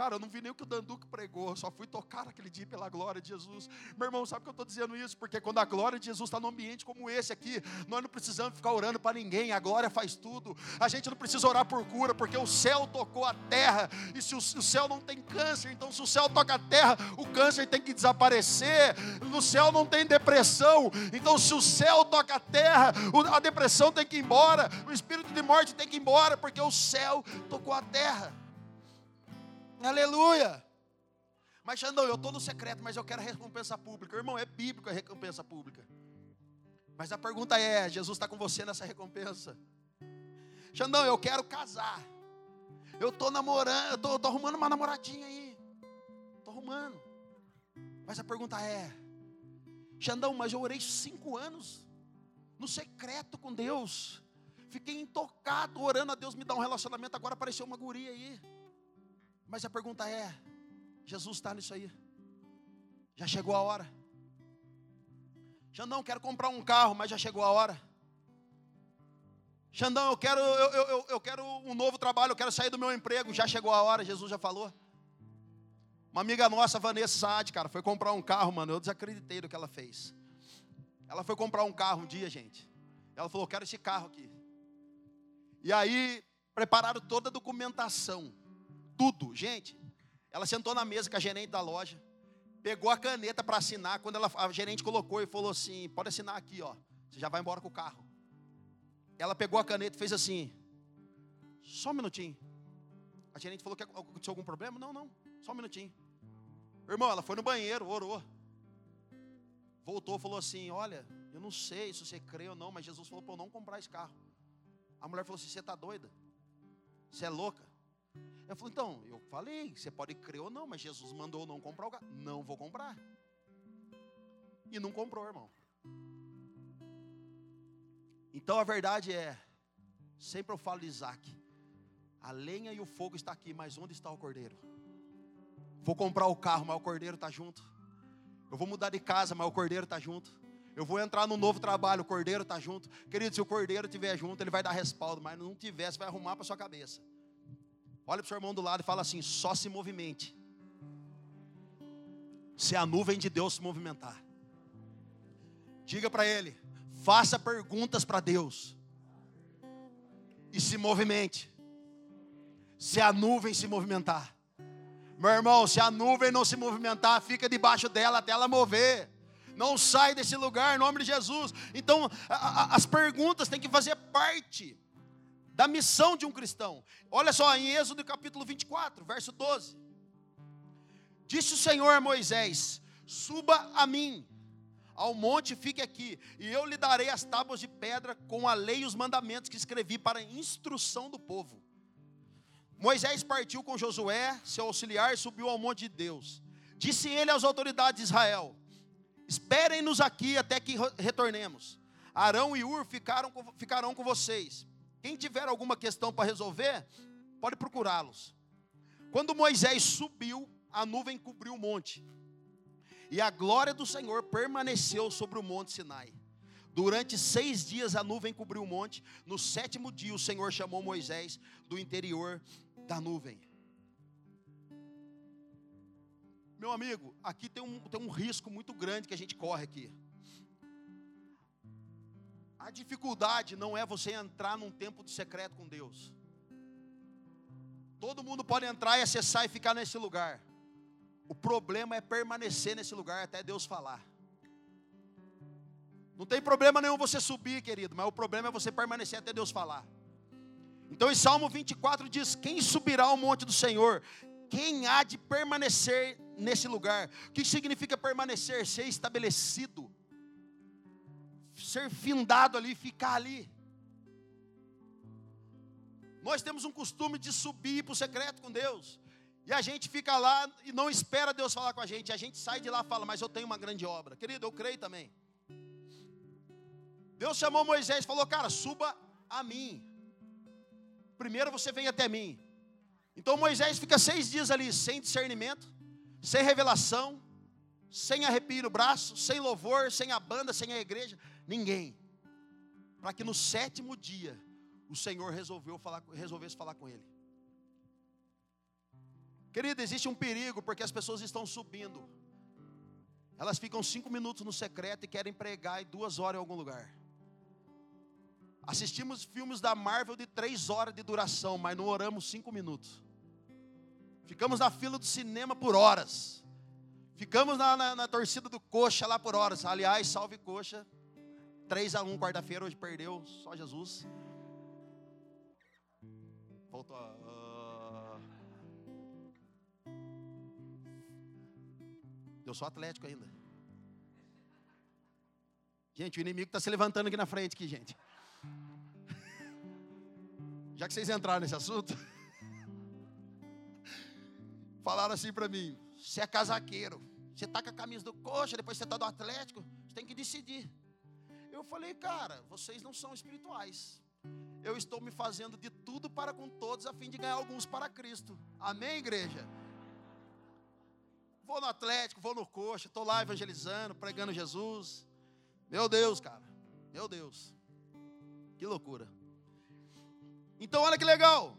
Cara, eu não vi nem o que o Danduque pregou, só fui tocar aquele dia pela glória de Jesus. Meu irmão, sabe que eu estou dizendo isso? Porque quando a glória de Jesus está num ambiente como esse aqui, nós não precisamos ficar orando para ninguém, a glória faz tudo. A gente não precisa orar por cura, porque o céu tocou a terra, e se o, o céu não tem câncer, então se o céu toca a terra, o câncer tem que desaparecer. No céu não tem depressão, então se o céu toca a terra, a depressão tem que ir embora, o espírito de morte tem que ir embora, porque o céu tocou a terra. Aleluia. Mas Xandão, eu estou no secreto, mas eu quero recompensa pública. Irmão, é bíblico a recompensa pública. Mas a pergunta é: Jesus está com você nessa recompensa? Xandão, eu quero casar. Eu estou namorando, eu estou arrumando uma namoradinha aí. Estou arrumando. Mas a pergunta é: Xandão, mas eu orei cinco anos no secreto com Deus. Fiquei intocado orando a Deus me dar um relacionamento. Agora apareceu uma guria aí. Mas a pergunta é: Jesus está nisso aí? Já chegou a hora? Xandão, quero comprar um carro, mas já chegou a hora. Xandão, eu quero, eu, eu, eu quero um novo trabalho, eu quero sair do meu emprego, já chegou a hora, Jesus já falou. Uma amiga nossa, Vanessa Saad, cara, foi comprar um carro, mano. Eu desacreditei do que ela fez. Ela foi comprar um carro um dia, gente. Ela falou: quero esse carro aqui. E aí, prepararam toda a documentação tudo. Gente, ela sentou na mesa com a gerente da loja, pegou a caneta para assinar. Quando ela, a gerente colocou e falou assim: pode assinar aqui, ó. Você já vai embora com o carro. Ela pegou a caneta e fez assim: só um minutinho. A gerente falou que aconteceu algum problema? Não, não, só um minutinho. Irmão, ela foi no banheiro, orou. Voltou, falou assim: Olha, eu não sei se você crê ou não, mas Jesus falou para eu não comprar esse carro. A mulher falou assim: Você está doida? Você é louca? Eu falei, então, eu falei, você pode crer ou não, mas Jesus mandou não comprar o gado. Não vou comprar. E não comprou, irmão. Então a verdade é, sempre eu falo de Isaac, a lenha e o fogo está aqui, mas onde está o cordeiro? Vou comprar o carro, mas o cordeiro está junto. Eu vou mudar de casa, mas o cordeiro está junto. Eu vou entrar no novo trabalho, o cordeiro está junto. Querido, se o cordeiro estiver junto, ele vai dar respaldo, mas não tiver, você vai arrumar para sua cabeça. Olha para o seu irmão do lado e fala assim: só se movimente. Se a nuvem de Deus se movimentar. Diga para ele: faça perguntas para Deus. E se movimente. Se a nuvem se movimentar. Meu irmão, se a nuvem não se movimentar, fica debaixo dela até ela mover. Não sai desse lugar em nome de Jesus. Então, a, a, as perguntas têm que fazer parte da missão de um cristão. Olha só, em Êxodo capítulo 24, verso 12. Disse o Senhor a Moisés: Suba a mim ao monte, fique aqui, e eu lhe darei as tábuas de pedra com a lei e os mandamentos que escrevi para instrução do povo. Moisés partiu com Josué, seu auxiliar, e subiu ao monte de Deus. Disse ele às autoridades de Israel: Esperem-nos aqui até que retornemos. Arão e Ur ficaram, ficarão com vocês. Quem tiver alguma questão para resolver, pode procurá-los. Quando Moisés subiu, a nuvem cobriu o monte. E a glória do Senhor permaneceu sobre o monte Sinai. Durante seis dias a nuvem cobriu o monte. No sétimo dia o Senhor chamou Moisés do interior da nuvem. Meu amigo, aqui tem um, tem um risco muito grande que a gente corre aqui. A dificuldade não é você entrar num tempo de secreto com Deus. Todo mundo pode entrar e acessar e ficar nesse lugar. O problema é permanecer nesse lugar até Deus falar. Não tem problema nenhum você subir, querido, mas o problema é você permanecer até Deus falar. Então em Salmo 24 diz: Quem subirá ao monte do Senhor? Quem há de permanecer nesse lugar? O que significa permanecer? Ser estabelecido, ser findado ali, ficar ali. Nós temos um costume de subir para o secreto com Deus. E a gente fica lá e não espera Deus falar com a gente. A gente sai de lá e fala, mas eu tenho uma grande obra. Querido, eu creio também. Deus chamou Moisés e falou, cara, suba a mim primeiro você vem até mim. Então Moisés fica seis dias ali sem discernimento, sem revelação, sem arrepio no braço, sem louvor, sem a banda, sem a igreja, ninguém. Para que no sétimo dia o Senhor resolveu falar, resolvesse falar com ele. Querido, existe um perigo porque as pessoas estão subindo. Elas ficam cinco minutos no secreto e querem pregar em duas horas em algum lugar. Assistimos filmes da Marvel de três horas de duração, mas não oramos cinco minutos. Ficamos na fila do cinema por horas. Ficamos na, na, na torcida do Coxa lá por horas. Aliás, salve Coxa. 3 a 1 quarta-feira, hoje perdeu, só Jesus. Voltou. Uh... Eu sou atlético ainda. Gente, o inimigo está se levantando aqui na frente, aqui, gente. Já que vocês entraram nesse assunto, falaram assim para mim: você é casaqueiro, você está com a camisa do coxa, depois você está do Atlético, você tem que decidir. Eu falei, cara, vocês não são espirituais. Eu estou me fazendo de tudo para com todos, a fim de ganhar alguns para Cristo. Amém, igreja? Vou no Atlético, vou no coxa, estou lá evangelizando, pregando Jesus. Meu Deus, cara, meu Deus, que loucura. Então, olha que legal.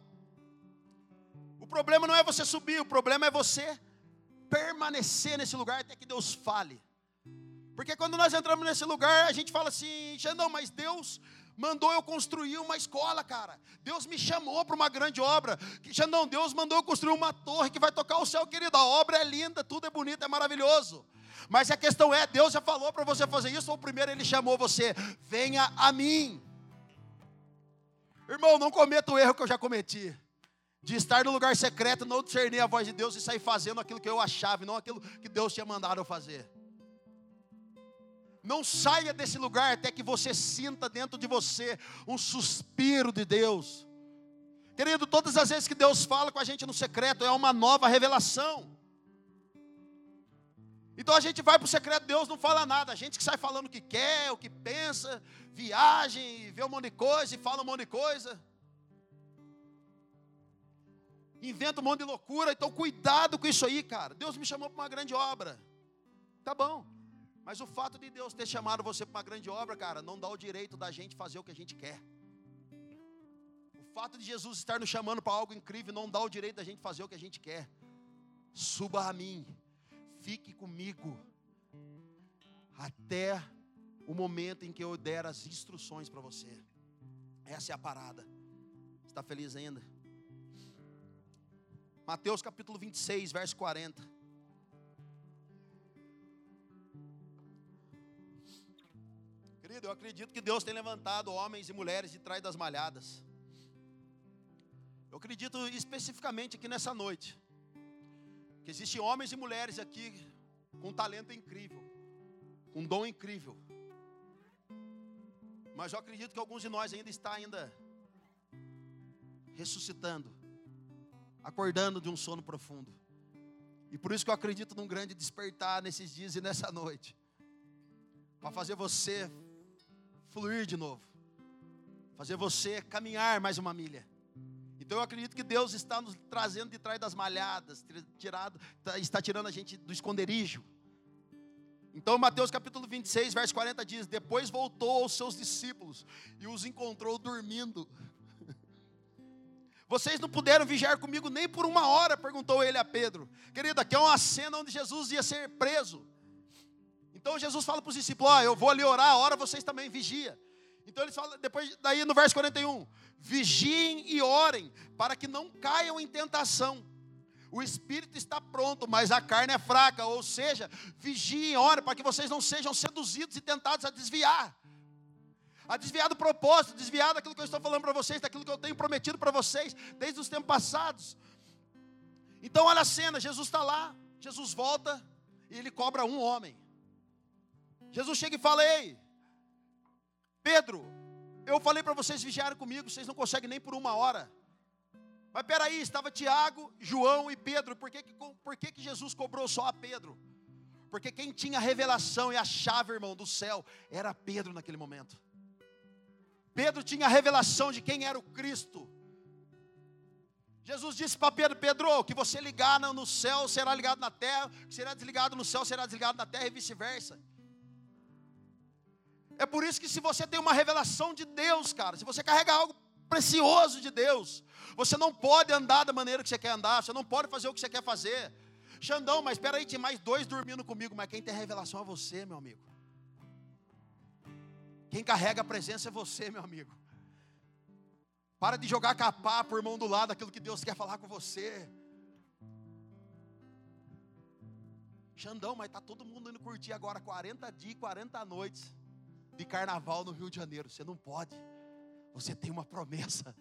O problema não é você subir, o problema é você permanecer nesse lugar até que Deus fale. Porque quando nós entramos nesse lugar, a gente fala assim: não, mas Deus mandou eu construir uma escola, cara. Deus me chamou para uma grande obra. não, Deus mandou eu construir uma torre que vai tocar o céu, querido. A obra é linda, tudo é bonito, é maravilhoso. Mas a questão é: Deus já falou para você fazer isso, ou primeiro Ele chamou você, venha a mim. Irmão, não cometa o erro que eu já cometi. De estar no lugar secreto, não discernir a voz de Deus e sair fazendo aquilo que eu achava, e não aquilo que Deus tinha mandado eu fazer. Não saia desse lugar até que você sinta dentro de você um suspiro de Deus. Querido, todas as vezes que Deus fala com a gente no secreto, é uma nova revelação. Então a gente vai para o secreto, Deus não fala nada. A gente que sai falando o que quer, o que pensa, viagem, vê um monte de coisa e fala um monte de coisa. Inventa um monte de loucura. Então cuidado com isso aí, cara. Deus me chamou para uma grande obra. Tá bom. Mas o fato de Deus ter chamado você para uma grande obra, cara, não dá o direito da gente fazer o que a gente quer. O fato de Jesus estar nos chamando para algo incrível não dá o direito da gente fazer o que a gente quer. Suba a mim fique comigo até o momento em que eu der as instruções para você. Essa é a parada. Está feliz ainda? Mateus capítulo 26, verso 40. Querido, eu acredito que Deus tem levantado homens e mulheres de trás das malhadas. Eu acredito especificamente aqui nessa noite que existem homens e mulheres aqui com talento incrível, com dom incrível. Mas eu acredito que alguns de nós ainda está ainda ressuscitando, acordando de um sono profundo. E por isso que eu acredito num grande despertar nesses dias e nessa noite. Para fazer você fluir de novo. Fazer você caminhar mais uma milha. Então eu acredito que Deus está nos trazendo de trás das malhadas, tirado, tá, está tirando a gente do esconderijo. Então Mateus capítulo 26, verso 40 diz: Depois voltou aos seus discípulos e os encontrou dormindo. Vocês não puderam vigiar comigo nem por uma hora, perguntou ele a Pedro. Querido, aqui é uma cena onde Jesus ia ser preso. Então Jesus fala para os discípulos: oh, eu vou ali orar, a hora vocês também vigia. Então ele fala, depois, daí no verso 41, vigiem e orem, para que não caiam em tentação. O espírito está pronto, mas a carne é fraca. Ou seja, vigiem orem, para que vocês não sejam seduzidos e tentados a desviar. A desviar do propósito, desviar daquilo que eu estou falando para vocês, daquilo que eu tenho prometido para vocês, desde os tempos passados. Então, olha a cena: Jesus está lá, Jesus volta e ele cobra um homem. Jesus chega e fala: Ei, Pedro, eu falei para vocês vigiarem comigo, vocês não conseguem nem por uma hora. Mas peraí, estava Tiago, João e Pedro. Por que, que, por que, que Jesus cobrou só a Pedro? Porque quem tinha a revelação e a chave, irmão, do céu, era Pedro naquele momento. Pedro tinha a revelação de quem era o Cristo. Jesus disse para Pedro: Pedro, que você ligar no céu será ligado na terra, que será desligado no céu será desligado na terra e vice-versa. É por isso que se você tem uma revelação de Deus, cara, se você carrega algo precioso de Deus, você não pode andar da maneira que você quer andar, você não pode fazer o que você quer fazer. Xandão, mas espera aí, tem mais dois dormindo comigo, mas quem tem revelação é você, meu amigo. Quem carrega a presença é você, meu amigo. Para de jogar capá por mão do lado aquilo que Deus quer falar com você. Xandão, mas está todo mundo indo curtir agora 40 dias, 40 noites de carnaval no Rio de Janeiro. Você não pode. Você tem uma promessa.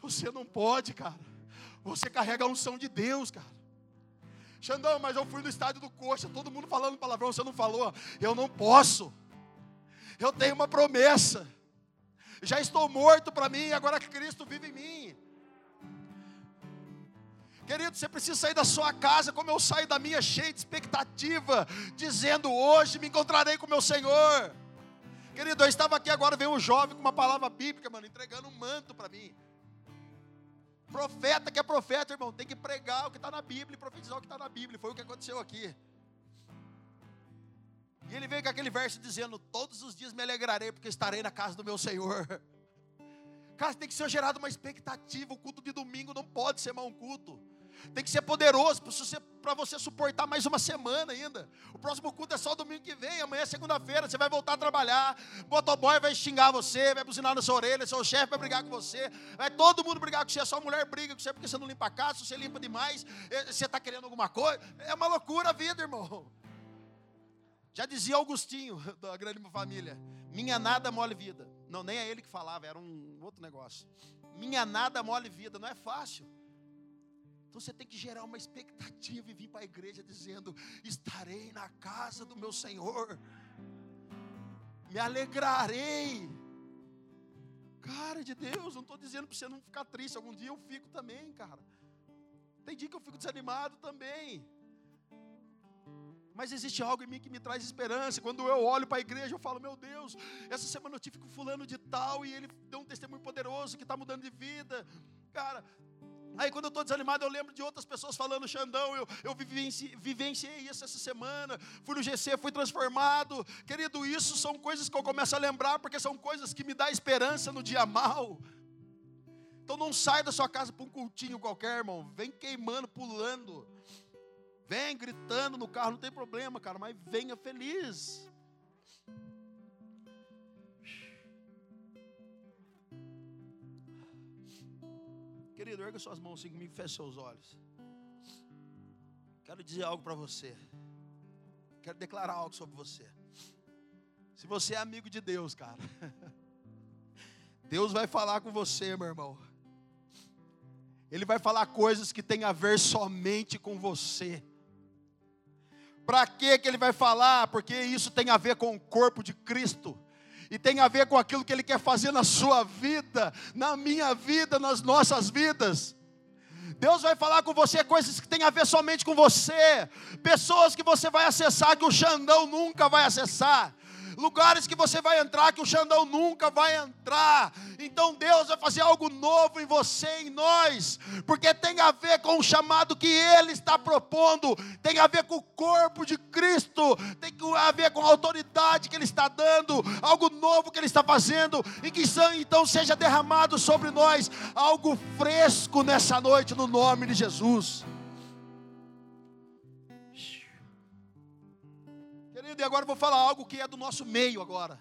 Você não pode, cara. Você carrega a unção de Deus, cara. Xandão, mas eu fui no estádio do Coxa, todo mundo falando palavrão, você não falou. Eu não posso. Eu tenho uma promessa. Já estou morto para mim, agora que Cristo vive em mim. Querido, você precisa sair da sua casa como eu saio da minha, cheio de expectativa, dizendo: Hoje me encontrarei com meu Senhor. Querido, eu estava aqui agora, veio um jovem com uma palavra bíblica, mano, entregando um manto para mim. Profeta que é profeta, irmão, tem que pregar o que está na Bíblia e profetizar o que está na Bíblia. Foi o que aconteceu aqui. E ele veio com aquele verso dizendo: Todos os dias me alegrarei, porque estarei na casa do meu Senhor. Cara, tem que ser gerado uma expectativa. O culto de domingo não pode ser mau culto. Tem que ser poderoso para você suportar mais uma semana ainda. O próximo culto é só domingo que vem, amanhã é segunda-feira, você vai voltar a trabalhar. O motoboy vai xingar você, vai buzinar na sua orelha, seu chefe vai brigar com você, vai todo mundo brigar com você, sua mulher briga com você porque você não limpa a casa, você limpa demais, eh, você está querendo alguma coisa. É uma loucura a vida, irmão. Já dizia Augustinho, da grande família: Minha nada mole vida. Não, nem é ele que falava, era um outro negócio. Minha nada mole vida, não é fácil. Então você tem que gerar uma expectativa e vir para a igreja dizendo: Estarei na casa do meu Senhor, me alegrarei. Cara de Deus, não estou dizendo para você não ficar triste. Algum dia eu fico também, cara. Tem dia que eu fico desanimado também. Mas existe algo em mim que me traz esperança. Quando eu olho para a igreja, eu falo: Meu Deus, essa semana eu tive com fulano de tal e ele deu um testemunho poderoso que está mudando de vida. Cara, Aí quando eu estou desanimado, eu lembro de outras pessoas falando, Xandão, eu, eu vivenciei, vivenciei isso essa semana, fui no GC, fui transformado. Querido, isso são coisas que eu começo a lembrar, porque são coisas que me dão esperança no dia mal. Então não sai da sua casa para um cultinho qualquer, irmão. Vem queimando, pulando. Vem gritando no carro, não tem problema, cara, mas venha feliz. Querido, erga suas mãos assim comigo, feche seus olhos. Quero dizer algo para você. Quero declarar algo sobre você. Se você é amigo de Deus, cara, Deus vai falar com você, meu irmão. Ele vai falar coisas que tem a ver somente com você. Para que que ele vai falar? Porque isso tem a ver com o corpo de Cristo e tem a ver com aquilo que Ele quer fazer na sua vida, na minha vida, nas nossas vidas. Deus vai falar com você coisas que tem a ver somente com você, pessoas que você vai acessar que o Xandão nunca vai acessar lugares que você vai entrar que o Xandão nunca vai entrar. Então Deus vai fazer algo novo em você, em nós, porque tem a ver com o chamado que Ele está propondo, tem a ver com o corpo de Cristo, tem a ver com a autoridade que Ele está dando, algo novo que Ele está fazendo, e que então seja derramado sobre nós algo fresco nessa noite, no nome de Jesus. Querido, e agora eu vou falar algo que é do nosso meio agora.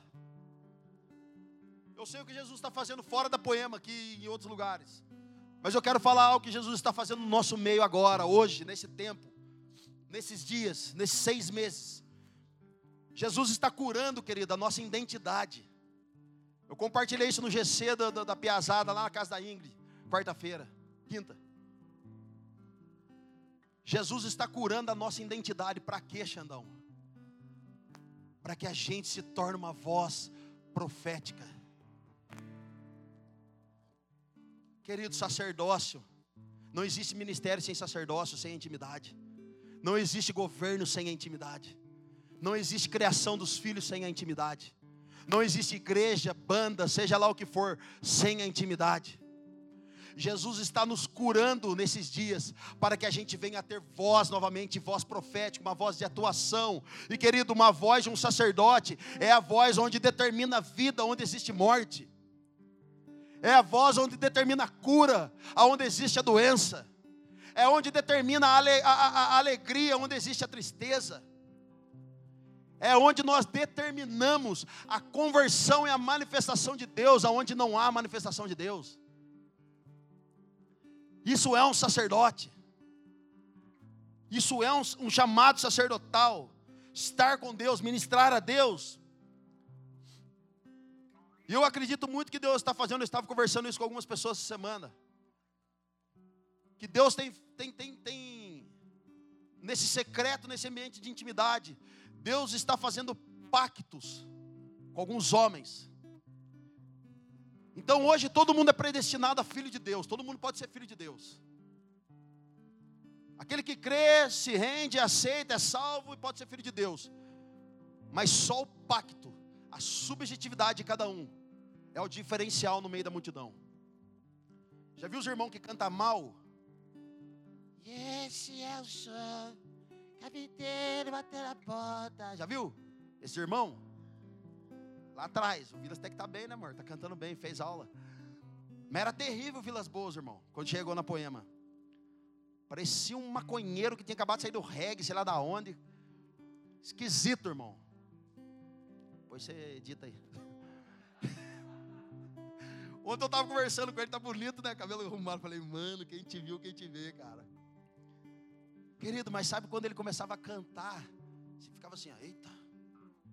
Eu sei o que Jesus está fazendo fora da poema aqui em outros lugares. Mas eu quero falar algo que Jesus está fazendo no nosso meio agora, hoje, nesse tempo, nesses dias, nesses seis meses. Jesus está curando, querido, a nossa identidade. Eu compartilhei isso no GC da, da, da Piazada, lá na casa da Ingrid, quarta-feira, quinta. Jesus está curando a nossa identidade, para quê, Xandão? Para que a gente se torne uma voz profética. Querido sacerdócio, não existe ministério sem sacerdócio, sem intimidade. Não existe governo sem a intimidade. Não existe criação dos filhos sem a intimidade. Não existe igreja, banda, seja lá o que for, sem a intimidade. Jesus está nos curando nesses dias, para que a gente venha a ter voz novamente, voz profética, uma voz de atuação. E querido, uma voz de um sacerdote é a voz onde determina a vida, onde existe morte. É a voz onde determina a cura, aonde existe a doença. É onde determina a, ale, a, a, a alegria, onde existe a tristeza é onde nós determinamos a conversão e a manifestação de Deus, aonde não há manifestação de Deus. Isso é um sacerdote. Isso é um, um chamado sacerdotal. Estar com Deus, ministrar a Deus. E eu acredito muito que Deus está fazendo. Eu estava conversando isso com algumas pessoas essa semana. Que Deus tem, tem, tem, tem nesse secreto, nesse ambiente de intimidade, Deus está fazendo pactos com alguns homens então hoje todo mundo é predestinado a filho de Deus, todo mundo pode ser filho de Deus. Aquele que crê, se rende, aceita, é salvo e pode ser filho de Deus. Mas só o pacto, a subjetividade de cada um, é o diferencial no meio da multidão. Já viu os irmãos que cantam mal? Esse é o som, capiteiro bater a porta. Já viu? Esse irmão? Lá atrás, o Vilas tem que tá bem, né, amor? Tá cantando bem, fez aula. Mas era terrível o Vilas Boas, irmão, quando chegou na poema. Parecia um maconheiro que tinha acabado de sair do reggae, sei lá da onde. Esquisito, irmão. Depois você edita aí. Ontem eu estava conversando com ele, tá bonito, né? Cabelo arrumado. Falei, mano, quem te viu, quem te vê, cara. Querido, mas sabe quando ele começava a cantar? Você ficava assim, eita,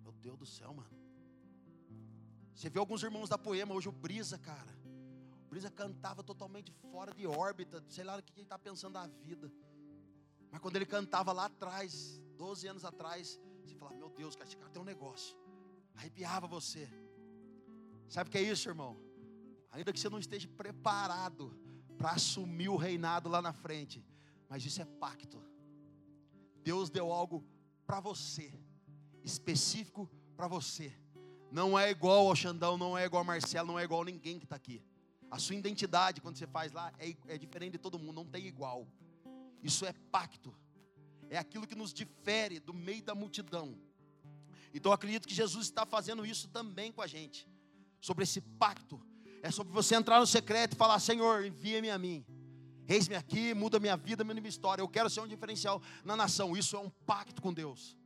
meu Deus do céu, mano. Você vê alguns irmãos da poema, hoje o Brisa, cara. O Brisa cantava totalmente fora de órbita, sei lá o que ele está pensando da vida. Mas quando ele cantava lá atrás, 12 anos atrás, você falava, meu Deus, cara, esse cara tem um negócio. Arrepiava você. Sabe o que é isso, irmão? ainda que você não esteja preparado para assumir o reinado lá na frente, mas isso é pacto. Deus deu algo para você, específico para você. Não é igual ao Xandão, não é igual ao Marcelo, não é igual a ninguém que está aqui. A sua identidade, quando você faz lá, é, é diferente de todo mundo, não tem igual. Isso é pacto. É aquilo que nos difere do meio da multidão. Então acredito que Jesus está fazendo isso também com a gente. Sobre esse pacto. É sobre você entrar no secreto e falar: Senhor, envia-me a mim. Eis-me aqui, muda minha vida, minha história. Eu quero ser um diferencial na nação. Isso é um pacto com Deus.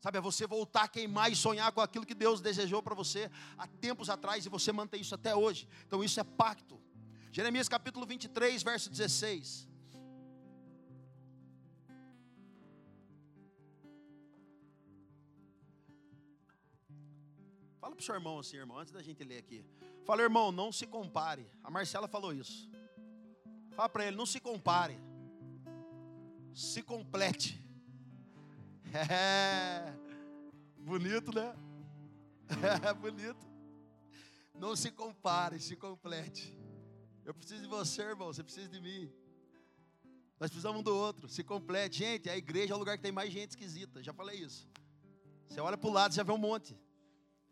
Sabe, é você voltar a queimar e sonhar com aquilo que Deus desejou para você há tempos atrás e você mantém isso até hoje. Então isso é pacto. Jeremias capítulo 23, verso 16. Fala para o seu irmão assim, irmão, antes da gente ler aqui. Fala, irmão, não se compare. A Marcela falou isso. Fala para ele, não se compare. Se complete. É. Bonito, né? É bonito. Não se compare, se complete. Eu preciso de você, irmão. Você precisa de mim. Nós precisamos um do outro. Se complete. Gente, a igreja é o lugar que tem mais gente esquisita. Já falei isso. Você olha para o lado, já vê um monte.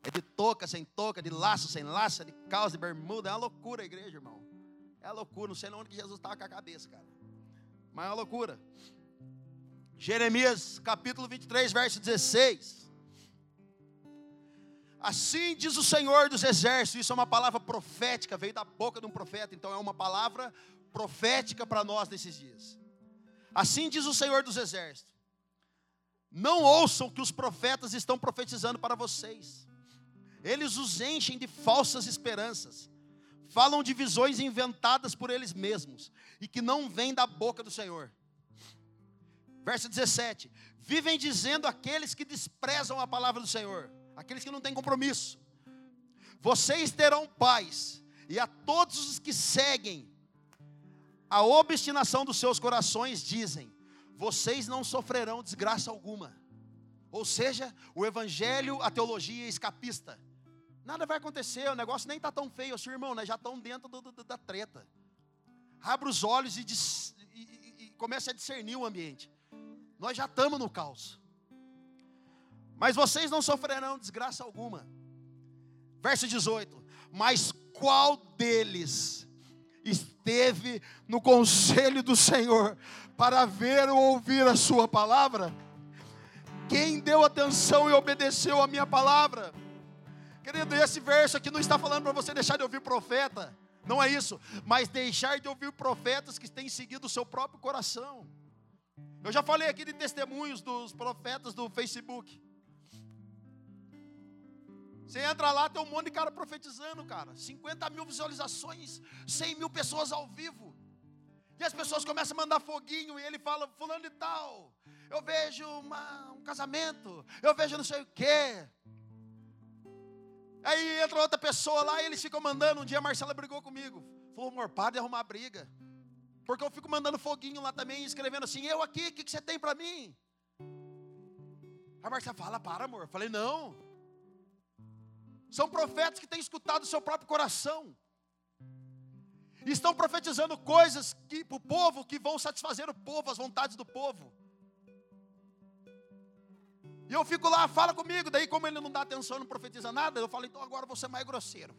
É de touca sem touca, de laço sem laço, de calça, de bermuda. É uma loucura a igreja, irmão. É uma loucura. Não sei onde que Jesus estava com a cabeça, cara. Mas é uma loucura. Jeremias capítulo 23, verso 16. Assim diz o Senhor dos Exércitos, isso é uma palavra profética, veio da boca de um profeta, então é uma palavra profética para nós nesses dias. Assim diz o Senhor dos Exércitos: Não ouçam que os profetas estão profetizando para vocês, eles os enchem de falsas esperanças, falam de visões inventadas por eles mesmos e que não vêm da boca do Senhor. Verso 17: Vivem dizendo aqueles que desprezam a palavra do Senhor, aqueles que não têm compromisso. Vocês terão paz, e a todos os que seguem a obstinação dos seus corações dizem: Vocês não sofrerão desgraça alguma. Ou seja, o evangelho, a teologia escapista. Nada vai acontecer, o negócio nem está tão feio assim, irmão, nós já estamos dentro do, do, da treta. Abra os olhos e, e, e, e comece a discernir o ambiente. Nós já estamos no caos. Mas vocês não sofrerão desgraça alguma. Verso 18: Mas qual deles esteve no conselho do Senhor para ver ou ouvir a Sua palavra? Quem deu atenção e obedeceu a minha palavra? Querido, esse verso aqui não está falando para você deixar de ouvir profeta, não é isso, mas deixar de ouvir profetas que têm seguido o seu próprio coração. Eu já falei aqui de testemunhos dos profetas do Facebook. Você entra lá, tem um monte de cara profetizando, cara. 50 mil visualizações, 100 mil pessoas ao vivo. E as pessoas começam a mandar foguinho e ele fala, fulano e tal. Eu vejo uma, um casamento, eu vejo não sei o quê. Aí entra outra pessoa lá e eles ficam mandando. Um dia a Marcela brigou comigo. Falou, amor, para de arrumar briga. Porque eu fico mandando foguinho lá também, escrevendo assim, eu aqui, o que, que você tem para mim? A Marcela fala, para amor. Eu falei, não. São profetas que têm escutado o seu próprio coração. E estão profetizando coisas para o povo que vão satisfazer o povo, as vontades do povo. E eu fico lá, fala comigo. Daí, como ele não dá atenção, não profetiza nada, eu falo, então agora você é mais grosseiro.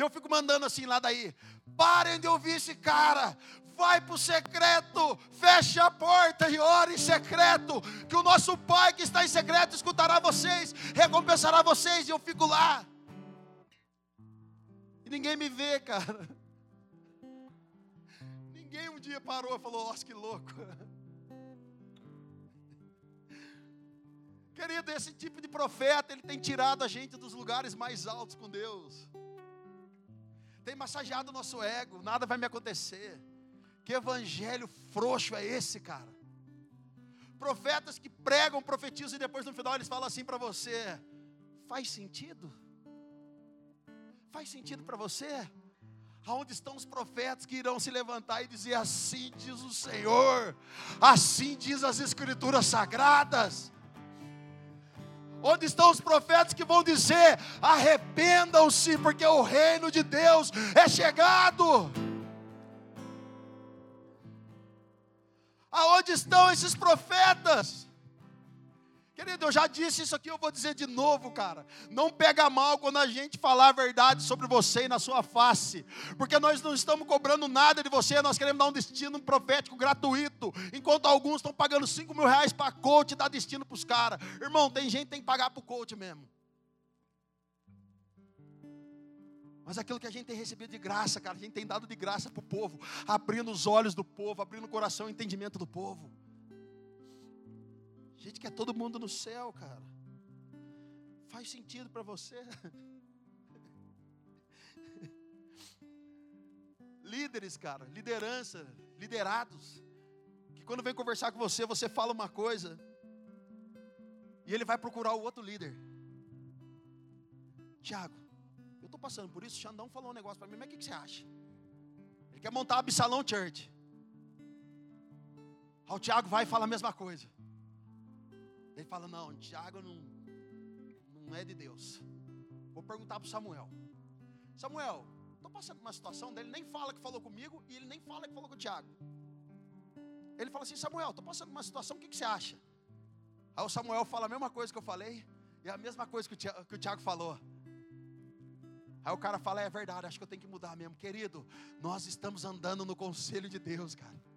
E eu fico mandando assim lá daí: parem de ouvir esse cara, vai para o secreto, feche a porta e ore em secreto, que o nosso Pai que está em secreto escutará vocês, recompensará vocês. E eu fico lá. E ninguém me vê, cara. Ninguém um dia parou e falou: Nossa, que louco. Querido, esse tipo de profeta, ele tem tirado a gente dos lugares mais altos com Deus. Tem massageado o nosso ego, nada vai me acontecer. Que evangelho frouxo é esse, cara? Profetas que pregam, profetizam e depois no final eles falam assim para você: faz sentido? Faz sentido para você? Aonde estão os profetas que irão se levantar e dizer: Assim diz o Senhor, assim diz as Escrituras sagradas. Onde estão os profetas que vão dizer: arrependam-se, porque o reino de Deus é chegado? Aonde estão esses profetas? Querido, eu já disse isso aqui, eu vou dizer de novo, cara. Não pega mal quando a gente falar a verdade sobre você e na sua face, porque nós não estamos cobrando nada de você, nós queremos dar um destino profético gratuito, enquanto alguns estão pagando 5 mil reais para coach dar destino para os caras. Irmão, tem gente que tem que pagar para o coach mesmo. Mas aquilo que a gente tem recebido de graça, cara, a gente tem dado de graça para o povo, abrindo os olhos do povo, abrindo o coração e o entendimento do povo. Gente quer todo mundo no céu, cara. Faz sentido para você? Líderes, cara, liderança, liderados, que quando vem conversar com você, você fala uma coisa, e ele vai procurar o outro líder. Tiago, eu estou passando por isso. O Xandão falou um negócio para mim, mas o que, que, você acha? Ele quer montar a Absalão Church. Aí o Tiago vai e fala a mesma coisa. Ele fala: Não, Tiago não, não é de Deus. Vou perguntar para Samuel: Samuel, estou passando uma situação dele, nem fala que falou comigo e ele nem fala que falou com o Tiago. Ele fala assim: Samuel, estou passando uma situação, o que, que, você acha? Aí o Samuel fala a mesma coisa que eu falei e a mesma coisa que o Tiago, que o Tiago falou. Aí o cara fala: É verdade, acho que eu tenho que mudar mesmo. Querido, nós estamos andando no conselho de Deus, cara.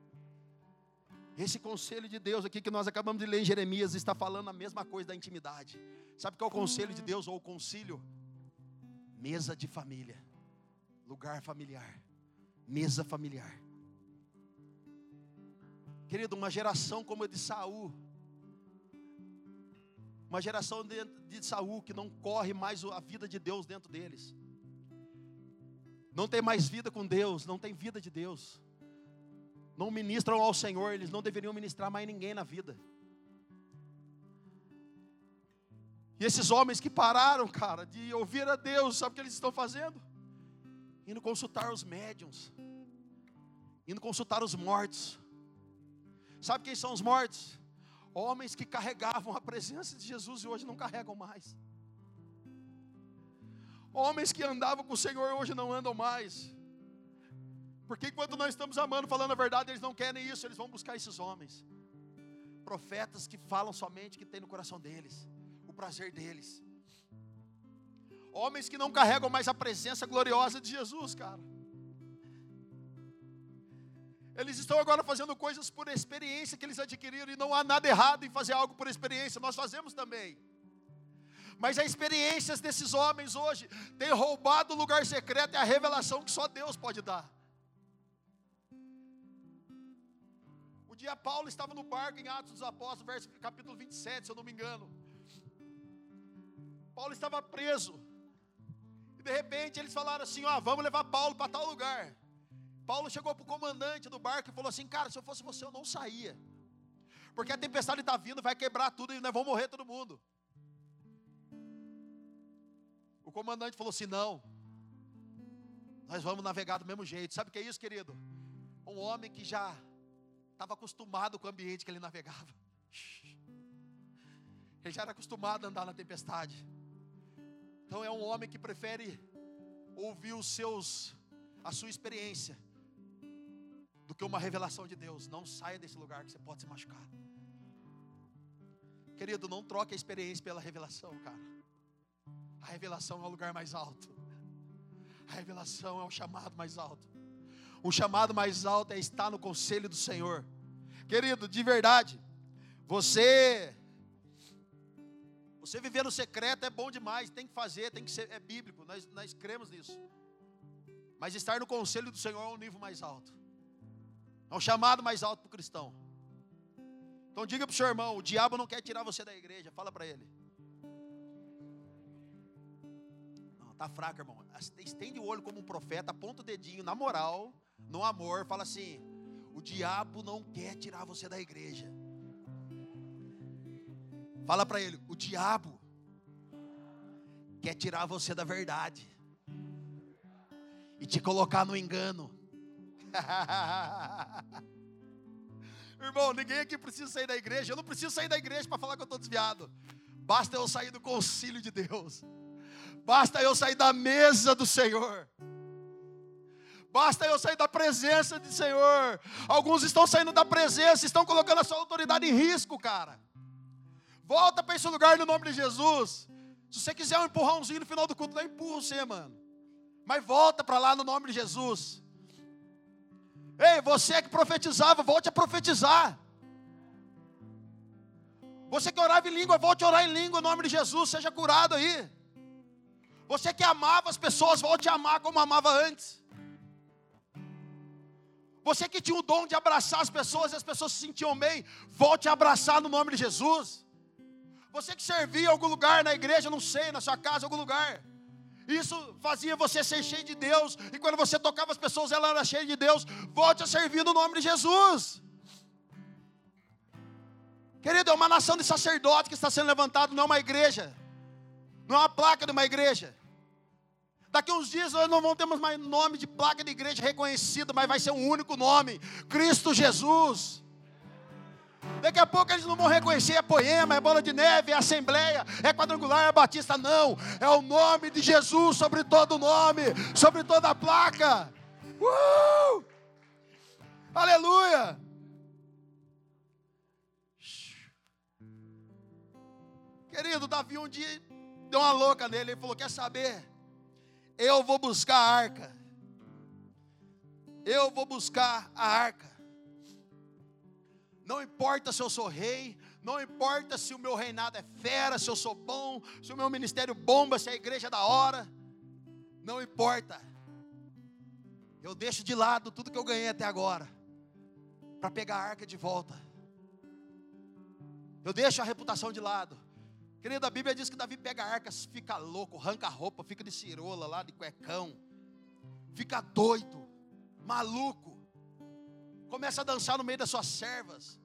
Esse conselho de Deus aqui que nós acabamos de ler em Jeremias está falando a mesma coisa da intimidade. Sabe qual é o conselho de Deus ou o concílio? Mesa de família, lugar familiar, mesa familiar. Querido, uma geração como a de Saul, uma geração de, de Saul que não corre mais a vida de Deus dentro deles, não tem mais vida com Deus, não tem vida de Deus não ministram ao Senhor, eles não deveriam ministrar mais ninguém na vida. E esses homens que pararam, cara, de ouvir a Deus, sabe o que eles estão fazendo? Indo consultar os médiums, indo consultar os mortos. Sabe quem são os mortos? Homens que carregavam a presença de Jesus e hoje não carregam mais. Homens que andavam com o Senhor hoje não andam mais. Porque enquanto nós estamos amando, falando a verdade, eles não querem isso, eles vão buscar esses homens. Profetas que falam somente o que tem no coração deles, o prazer deles. Homens que não carregam mais a presença gloriosa de Jesus, cara. Eles estão agora fazendo coisas por experiência que eles adquiriram e não há nada errado em fazer algo por experiência, nós fazemos também. Mas as experiências desses homens hoje têm roubado o lugar secreto e a revelação que só Deus pode dar. Dia Paulo estava no barco em Atos dos Apóstolos, verso, capítulo 27, se eu não me engano. Paulo estava preso. E de repente eles falaram assim: ó, vamos levar Paulo para tal lugar. Paulo chegou para o comandante do barco e falou assim: Cara, se eu fosse você, eu não saía. Porque a tempestade está vindo, vai quebrar tudo e nós vamos morrer todo mundo. O comandante falou assim: Não, nós vamos navegar do mesmo jeito. Sabe o que é isso, querido? Um homem que já estava acostumado com o ambiente que ele navegava. Ele já era acostumado a andar na tempestade. Então é um homem que prefere ouvir os seus, a sua experiência, do que uma revelação de Deus. Não saia desse lugar que você pode se machucar. Querido, não troque a experiência pela revelação, cara. A revelação é o lugar mais alto. A revelação é o chamado mais alto. O chamado mais alto é estar no conselho do Senhor. Querido, de verdade, você você viver no secreto é bom demais, tem que fazer, tem que ser, é bíblico, nós, nós cremos nisso. Mas estar no conselho do Senhor é um nível mais alto. É um chamado mais alto para o cristão. Então diga para o seu irmão, o diabo não quer tirar você da igreja, fala para ele. Não, tá fraco, irmão. Estende o olho como um profeta, aponta o dedinho, na moral, no amor, fala assim: o diabo não quer tirar você da igreja. Fala para ele: o diabo quer tirar você da verdade e te colocar no engano. Irmão, ninguém aqui precisa sair da igreja. Eu não preciso sair da igreja para falar que eu estou desviado. Basta eu sair do concílio de Deus. Basta eu sair da mesa do Senhor. Basta eu sair da presença do Senhor. Alguns estão saindo da presença, estão colocando a sua autoridade em risco, cara. Volta para esse lugar no nome de Jesus. Se você quiser um empurrãozinho no final do culto, não empurra você, mano. Mas volta para lá no nome de Jesus. Ei, você que profetizava, volte a profetizar. Você que orava em língua, volte a orar em língua em nome de Jesus, seja curado aí. Você que amava as pessoas, volte a amar como amava antes. Você que tinha o dom de abraçar as pessoas e as pessoas se sentiam bem, volte a abraçar no nome de Jesus. Você que servia em algum lugar na igreja, não sei, na sua casa, em algum lugar. Isso fazia você ser cheio de Deus. E quando você tocava as pessoas, ela era cheia de Deus. Volte a servir no nome de Jesus. Querido, é uma nação de sacerdotes que está sendo levantado, não é uma igreja. Não é uma placa de uma igreja. Daqui uns dias nós não vamos ter mais nome de placa de igreja reconhecida, mas vai ser um único nome: Cristo Jesus. Daqui a pouco eles não vão reconhecer, é poema, é bola de neve, é assembleia, é quadrangular, é batista. Não, é o nome de Jesus sobre todo nome, sobre toda a placa. Uh! Aleluia! Querido, Davi um dia deu uma louca nele, ele falou: Quer saber? Eu vou buscar a arca. Eu vou buscar a arca. Não importa se eu sou rei, não importa se o meu reinado é fera, se eu sou bom, se o meu ministério bomba, se a igreja é da hora. Não importa. Eu deixo de lado tudo que eu ganhei até agora para pegar a arca de volta. Eu deixo a reputação de lado. Querido, a Bíblia diz que Davi pega a arca, fica louco, arranca a roupa, fica de cirola lá, de cuecão, fica doido, maluco começa a dançar no meio das suas servas.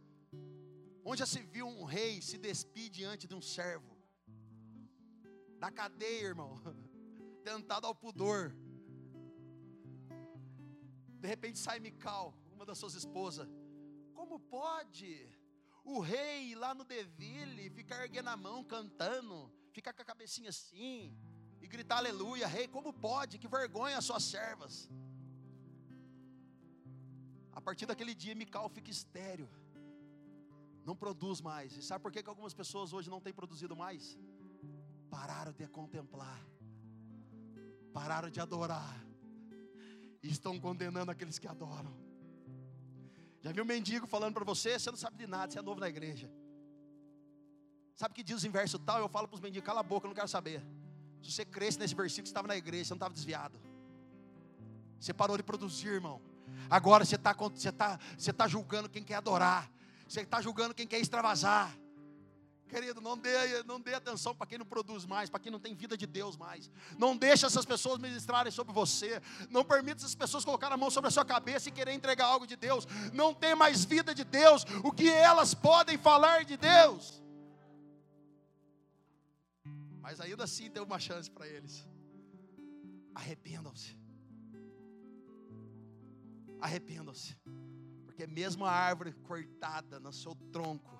Onde já se viu um rei se despir diante de um servo? Da cadeia, irmão. Tentado ao pudor. De repente sai Mical, uma das suas esposas. Como pode o rei lá no Deville ficar erguendo a mão, cantando, ficar com a cabecinha assim e gritar aleluia, rei? Como pode? Que vergonha as suas servas. A partir daquele dia, Mical fica estéreo. Não produz mais. E sabe por que, que algumas pessoas hoje não têm produzido mais? Pararam de contemplar. Pararam de adorar. E estão condenando aqueles que adoram. Já viu um mendigo falando para você? Você não sabe de nada, você é novo na igreja. Sabe o que diz em verso tal? Eu falo para os mendigos: cala a boca, eu não quero saber. Se você cresce nesse versículo, você estava na igreja, você não estava desviado. Você parou de produzir, irmão. Agora você está você tá, você tá julgando quem quer adorar. Você está julgando quem quer extravasar. Querido, não dê, não dê atenção para quem não produz mais, para quem não tem vida de Deus mais. Não deixe essas pessoas ministrarem sobre você. Não permita essas pessoas colocar a mão sobre a sua cabeça e querer entregar algo de Deus. Não tem mais vida de Deus. O que elas podem falar de Deus? Mas ainda assim tem uma chance para eles. Arrependam-se arrependam-se. Porque mesmo a árvore cortada no seu tronco,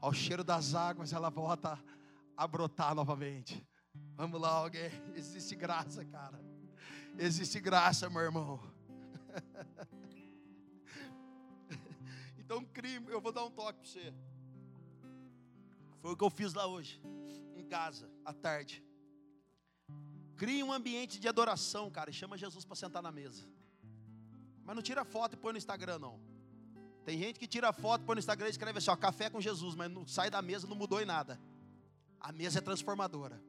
ao cheiro das águas, ela volta a brotar novamente. Vamos lá, alguém. Existe graça, cara. Existe graça, meu irmão. então, crime, eu vou dar um toque para você. Foi o que eu fiz lá hoje, em casa, à tarde. Crie um ambiente de adoração, cara, e chama Jesus para sentar na mesa. Mas não tira foto e põe no Instagram, não. Tem gente que tira foto, põe no Instagram e escreve assim: ó, café com Jesus, mas não, sai da mesa, não mudou em nada. A mesa é transformadora.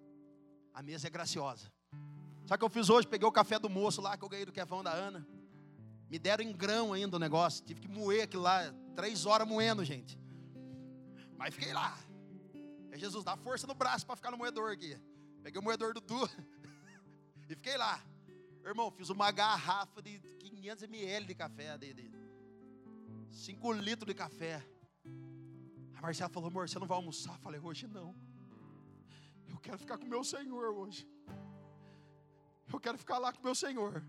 A mesa é graciosa. Sabe o que eu fiz hoje? Peguei o café do moço lá que eu ganhei do Kevão da Ana. Me deram em grão ainda o negócio. Tive que moer aquilo lá. Três horas moendo, gente. Mas fiquei lá. É Jesus, dá força no braço para ficar no moedor aqui. Peguei o moedor do Du e fiquei lá. Irmão, fiz uma garrafa de 500 ml de café, de 5 litros de café. A Marcela falou, amor, você não vai almoçar? Eu falei, hoje não. Eu quero ficar com meu Senhor hoje. Eu quero ficar lá com meu Senhor.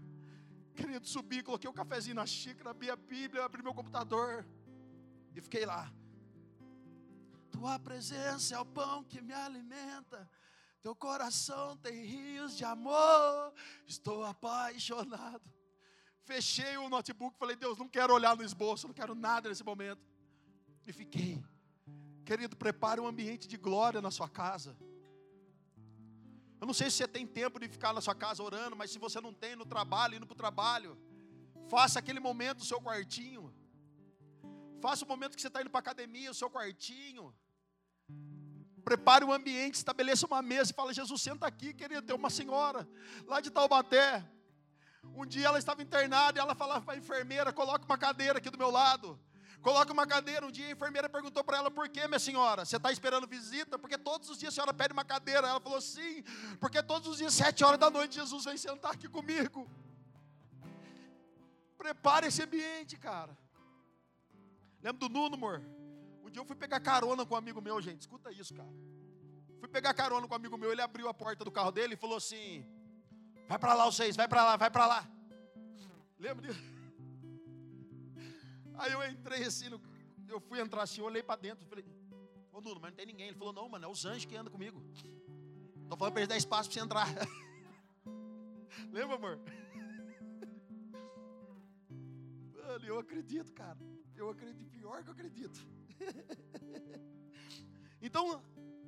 Querido, subi, coloquei o um cafezinho na xícara, abri a Bíblia, abri meu computador. E fiquei lá. Tu Tua presença é o pão que me alimenta. Teu coração tem rios de amor. Estou apaixonado. Fechei o notebook, falei, Deus, não quero olhar no esboço, não quero nada nesse momento. E fiquei. Querido, prepare um ambiente de glória na sua casa. Eu não sei se você tem tempo de ficar na sua casa orando, mas se você não tem no trabalho, indo para o trabalho, faça aquele momento o seu quartinho. Faça o momento que você está indo para a academia, o seu quartinho. Prepare um ambiente, estabeleça uma mesa e fala: Jesus, senta aqui, querido. Tem uma senhora lá de Taubaté. Um dia ela estava internada e ela falava para a enfermeira: coloque uma cadeira aqui do meu lado. Coloque uma cadeira. Um dia a enfermeira perguntou para ela: por que, minha senhora? Você está esperando visita? Porque todos os dias a senhora pede uma cadeira. Ela falou: sim, porque todos os dias, sete horas da noite, Jesus vem sentar aqui comigo. Prepare esse ambiente, cara. Lembra do Nuno, amor? Um dia eu fui pegar carona com um amigo meu, gente. Escuta isso, cara. Fui pegar carona com um amigo meu. Ele abriu a porta do carro dele e falou assim: Vai para lá, vocês, vai para lá, vai para lá. Lembra disso? Aí eu entrei assim, eu fui entrar assim, eu olhei para dentro, falei, ô Nuno, mas não tem ninguém. Ele falou, não, mano, é os anjos que andam comigo. Estou falando para eles dar espaço para você entrar. Lembra, amor? Mano, eu acredito, cara. Eu acredito, pior que eu acredito. então,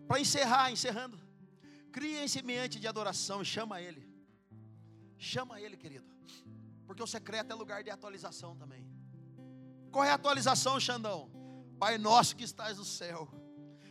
para encerrar, encerrando, crie esse ambiente de adoração e chama ele. Chama ele, querido. Porque o secreto é lugar de atualização também. Qual é a atualização, Xandão? Pai nosso que estás no céu,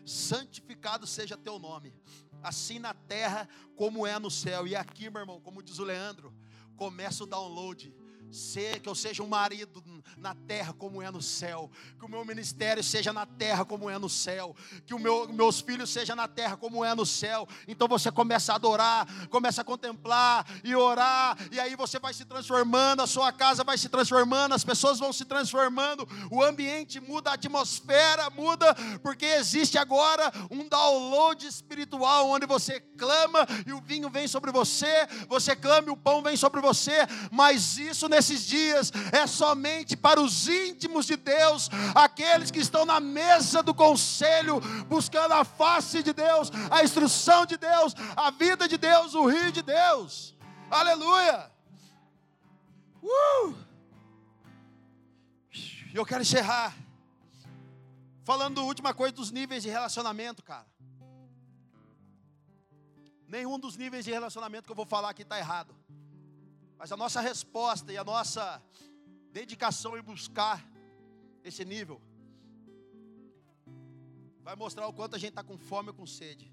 santificado seja teu nome, assim na terra como é no céu. E aqui, meu irmão, como diz o Leandro, começa o download Ser, que eu seja um marido na terra como é no céu, que o meu ministério seja na terra como é no céu, que o meu, meus filhos sejam na terra como é no céu. Então você começa a adorar, começa a contemplar e orar, e aí você vai se transformando, a sua casa vai se transformando, as pessoas vão se transformando, o ambiente muda, a atmosfera muda, porque existe agora um download espiritual onde você clama e o vinho vem sobre você, você clama e o pão vem sobre você, mas isso nesse nesses dias é somente para os íntimos de Deus, aqueles que estão na mesa do conselho, buscando a face de Deus, a instrução de Deus, a vida de Deus, o rio de Deus. Aleluia! Uh! Eu quero encerrar falando a última coisa dos níveis de relacionamento, cara. Nenhum dos níveis de relacionamento que eu vou falar aqui está errado. Mas a nossa resposta e a nossa dedicação em buscar esse nível vai mostrar o quanto a gente está com fome ou com sede.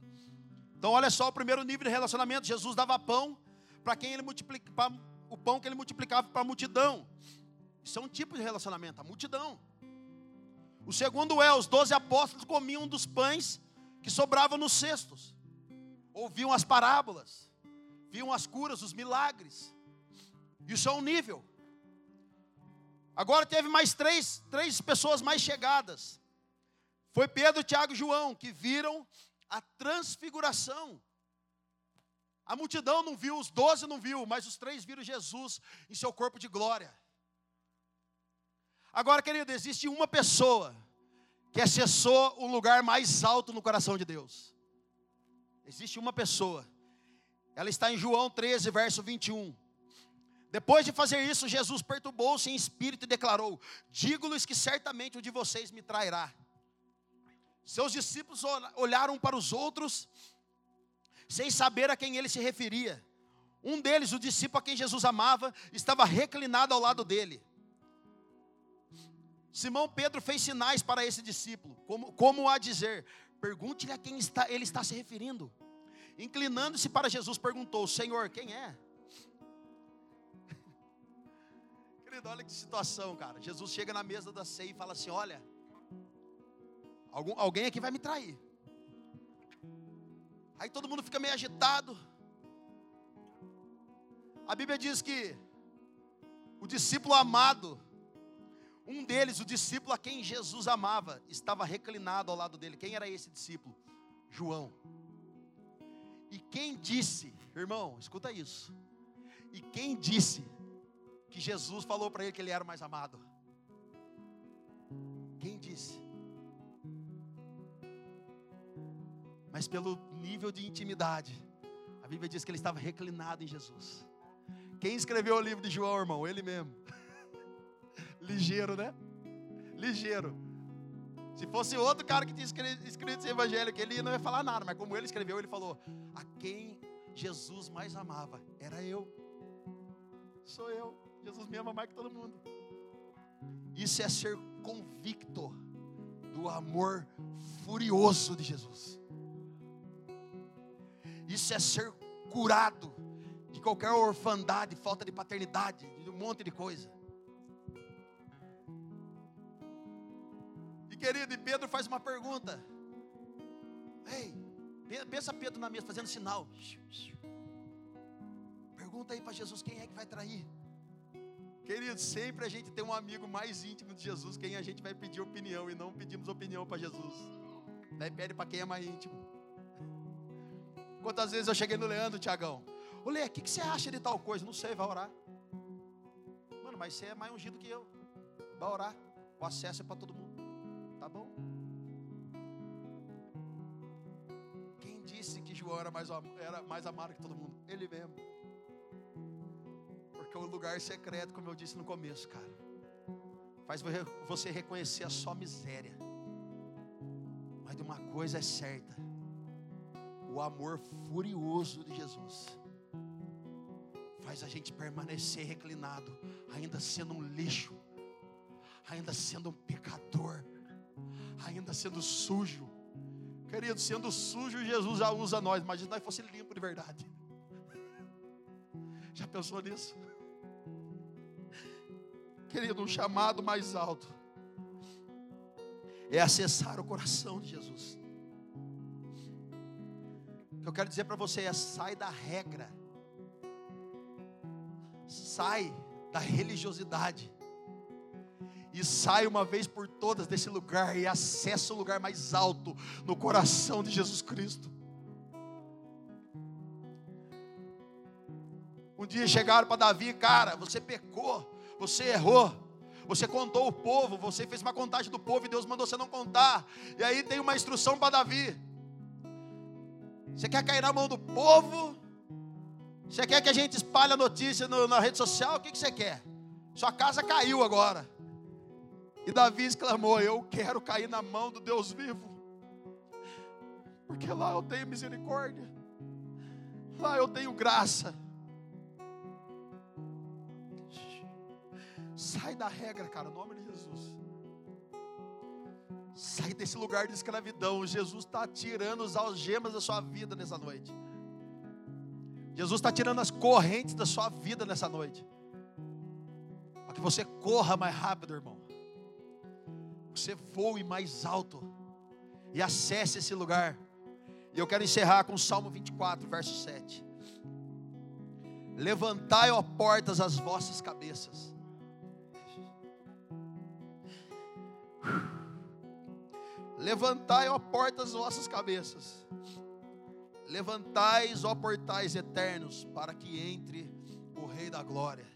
Então, olha só o primeiro nível de relacionamento: Jesus dava pão para quem ele multiplicava, o pão que ele multiplicava para a multidão. Isso é um tipo de relacionamento, a multidão. O segundo é: os doze apóstolos comiam dos pães que sobravam nos cestos, ouviam as parábolas, viam as curas, os milagres. Isso é um nível. Agora teve mais três, três pessoas mais chegadas. Foi Pedro, Tiago e João, que viram a transfiguração. A multidão não viu, os doze não viu, mas os três viram Jesus em seu corpo de glória. Agora, querido, existe uma pessoa que acessou o lugar mais alto no coração de Deus. Existe uma pessoa. Ela está em João 13, verso 21. Depois de fazer isso, Jesus perturbou-se em espírito e declarou: Digo-lhes que certamente um de vocês me trairá. Seus discípulos olharam para os outros, sem saber a quem ele se referia. Um deles, o discípulo a quem Jesus amava, estava reclinado ao lado dele. Simão Pedro fez sinais para esse discípulo, como, como a dizer: Pergunte-lhe a quem está, ele está se referindo. Inclinando-se para Jesus, perguntou: Senhor, quem é? Olha que situação, cara. Jesus chega na mesa da ceia e fala assim: Olha, algum, alguém aqui vai me trair. Aí todo mundo fica meio agitado. A Bíblia diz que o discípulo amado, um deles, o discípulo a quem Jesus amava, estava reclinado ao lado dele. Quem era esse discípulo? João. E quem disse, irmão, escuta isso. E quem disse que Jesus falou para ele que ele era o mais amado? Quem disse? mas pelo nível de intimidade. A Bíblia diz que ele estava reclinado em Jesus. Quem escreveu o livro de João, irmão? Ele mesmo. Ligeiro, né? Ligeiro. Se fosse outro cara que tinha escrito esse evangelho, que ele não ia falar nada, mas como ele escreveu, ele falou: A quem Jesus mais amava era eu. Sou eu. Jesus me ama mais que todo mundo. Isso é ser convicto do amor furioso de Jesus. Isso é ser curado de qualquer orfandade, falta de paternidade, de um monte de coisa. E querido, e Pedro faz uma pergunta. Ei, pensa Pedro na mesa fazendo sinal. Pergunta aí para Jesus quem é que vai trair. Querido, sempre a gente tem um amigo mais íntimo de Jesus, quem a gente vai pedir opinião e não pedimos opinião para Jesus. Daí pede para quem é mais íntimo. Quantas vezes eu cheguei no Leandro, Tiagão? Ô Lê, o que, que você acha de tal coisa? Não sei, vai orar. Mano, mas você é mais ungido que eu. Vai orar. O acesso é para todo mundo. Tá bom? Quem disse que João era mais, era mais amado que todo mundo? Ele mesmo. Porque o lugar secreto, como eu disse no começo, cara, faz você reconhecer a sua miséria. Mas de uma coisa é certa: o amor furioso de Jesus faz a gente permanecer reclinado, ainda sendo um lixo, ainda sendo um pecador, ainda sendo sujo. Querido, sendo sujo, Jesus já usa nós. Imagina se nós fosse limpo de verdade. Já pensou nisso? Querido, um chamado mais alto é acessar o coração de Jesus. O que eu quero dizer para você é: sai da regra, sai da religiosidade, e sai uma vez por todas desse lugar e acessa o lugar mais alto no coração de Jesus Cristo. Um dia chegaram para Davi, cara, você pecou, você errou. Você contou o povo, você fez uma contagem do povo e Deus mandou você não contar. E aí tem uma instrução para Davi. Você quer cair na mão do povo? Você quer que a gente espalhe a notícia no, na rede social? O que, que você quer? Sua casa caiu agora. E Davi exclamou: Eu quero cair na mão do Deus vivo. Porque lá eu tenho misericórdia. Lá eu tenho graça. Sai da regra, cara, em nome de Jesus. Sai desse lugar de escravidão. Jesus está tirando as algemas da sua vida nessa noite. Jesus está tirando as correntes da sua vida nessa noite. Para que você corra mais rápido, irmão. Você voe mais alto. E acesse esse lugar. E eu quero encerrar com Salmo 24, verso 7. Levantai, ó portas, as vossas cabeças Levantai, ó portas, as vossas cabeças. Levantais, ó portais eternos, para que entre o Rei da Glória.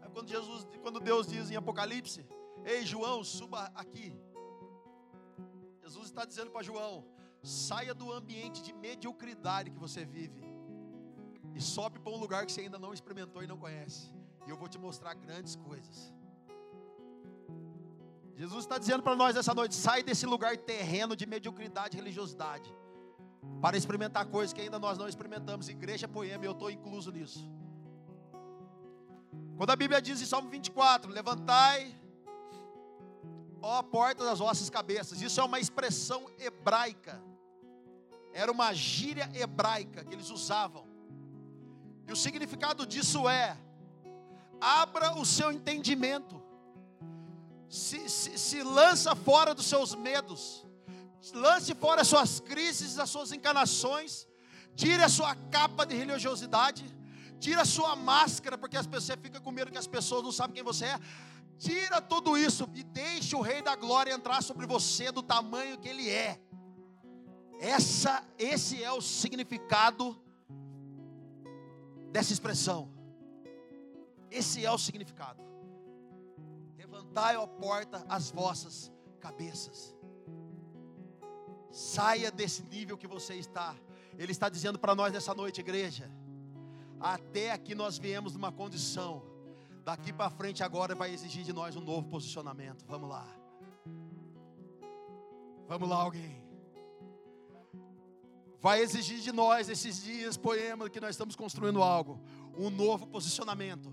Sabe quando Jesus, quando Deus diz em Apocalipse: Ei, João, suba aqui. Jesus está dizendo para João: saia do ambiente de mediocridade que você vive e sobe para um lugar que você ainda não experimentou e não conhece. E eu vou te mostrar grandes coisas. Jesus está dizendo para nós essa noite: sai desse lugar terreno de mediocridade e religiosidade, para experimentar coisas que ainda nós não experimentamos. Igreja Poema, eu estou incluso nisso. Quando a Bíblia diz em Salmo 24: Levantai, ó porta das vossas cabeças, isso é uma expressão hebraica, era uma gíria hebraica que eles usavam, e o significado disso é: abra o seu entendimento se, se, se lança fora dos seus medos, lance fora as suas crises, as suas encarnações, tire a sua capa de religiosidade, tira a sua máscara, porque as pessoas ficam com medo que as pessoas não sabem quem você é. Tira tudo isso e deixe o Rei da Glória entrar sobre você do tamanho que ele é. Essa, esse é o significado dessa expressão. Esse é o significado. Levantai, ó porta, as vossas cabeças. Saia desse nível que você está. Ele está dizendo para nós nessa noite, igreja. Até aqui nós viemos numa condição. Daqui para frente agora vai exigir de nós um novo posicionamento. Vamos lá. Vamos lá, alguém. Vai exigir de nós esses dias, poema, que nós estamos construindo algo, um novo posicionamento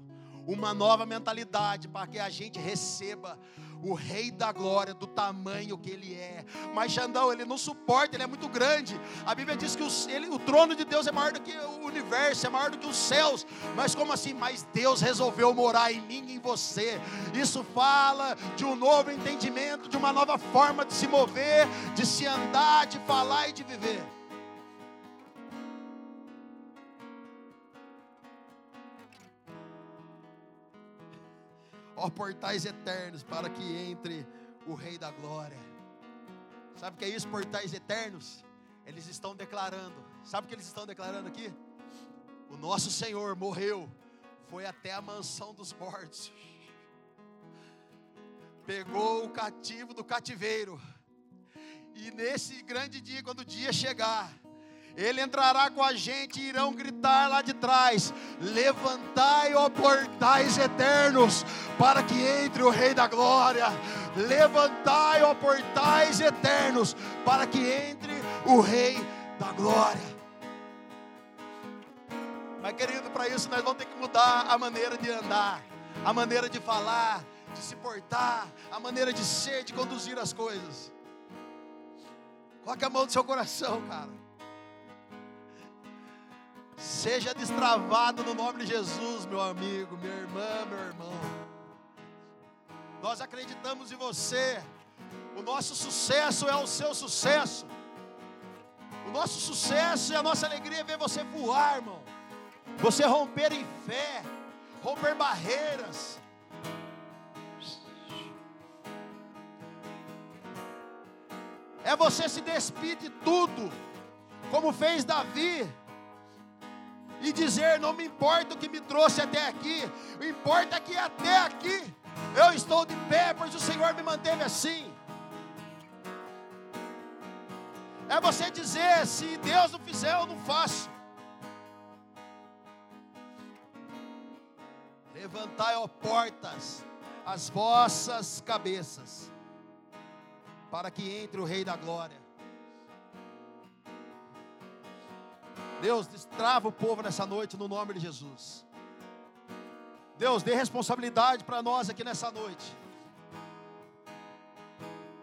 uma nova mentalidade para que a gente receba o Rei da Glória do tamanho que Ele é. Mas Xandão, Ele não suporta, Ele é muito grande. A Bíblia diz que o, ele, o trono de Deus é maior do que o universo, é maior do que os céus. Mas como assim? Mas Deus resolveu morar em mim e em você. Isso fala de um novo entendimento, de uma nova forma de se mover, de se andar, de falar e de viver. Ó portais eternos, para que entre o Rei da Glória. Sabe o que é isso, portais eternos? Eles estão declarando, sabe o que eles estão declarando aqui? O nosso Senhor morreu, foi até a mansão dos mortos, pegou o cativo do cativeiro, e nesse grande dia, quando o dia chegar, ele entrará com a gente e irão gritar lá de trás: Levantai, ó portais eternos, para que entre o Rei da Glória. Levantai, ó portais eternos, para que entre o Rei da Glória. Mas, querido, para isso nós vamos ter que mudar a maneira de andar, a maneira de falar, de se portar, a maneira de ser, de conduzir as coisas. Coloque a mão no seu coração, cara. Seja destravado no nome de Jesus, meu amigo, minha irmã, meu irmão. Nós acreditamos em você. O nosso sucesso é o seu sucesso. O nosso sucesso e a nossa alegria é ver você voar, irmão. Você romper em fé, romper barreiras. É você se despir de tudo, como fez Davi e dizer: Não me importa o que me trouxe até aqui, o importa é que até aqui eu estou de pé, pois o Senhor me manteve assim. É você dizer: Se Deus não fizer, eu não faço. Levantai, ó portas, as vossas cabeças, para que entre o Rei da Glória. Deus, destrava o povo nessa noite no nome de Jesus. Deus, dê responsabilidade para nós aqui nessa noite.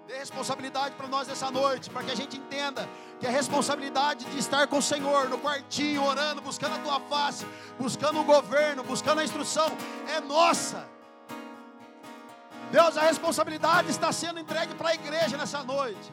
Dê responsabilidade para nós nessa noite, para que a gente entenda que a responsabilidade de estar com o Senhor no quartinho, orando, buscando a tua face, buscando o governo, buscando a instrução, é nossa. Deus, a responsabilidade está sendo entregue para a igreja nessa noite.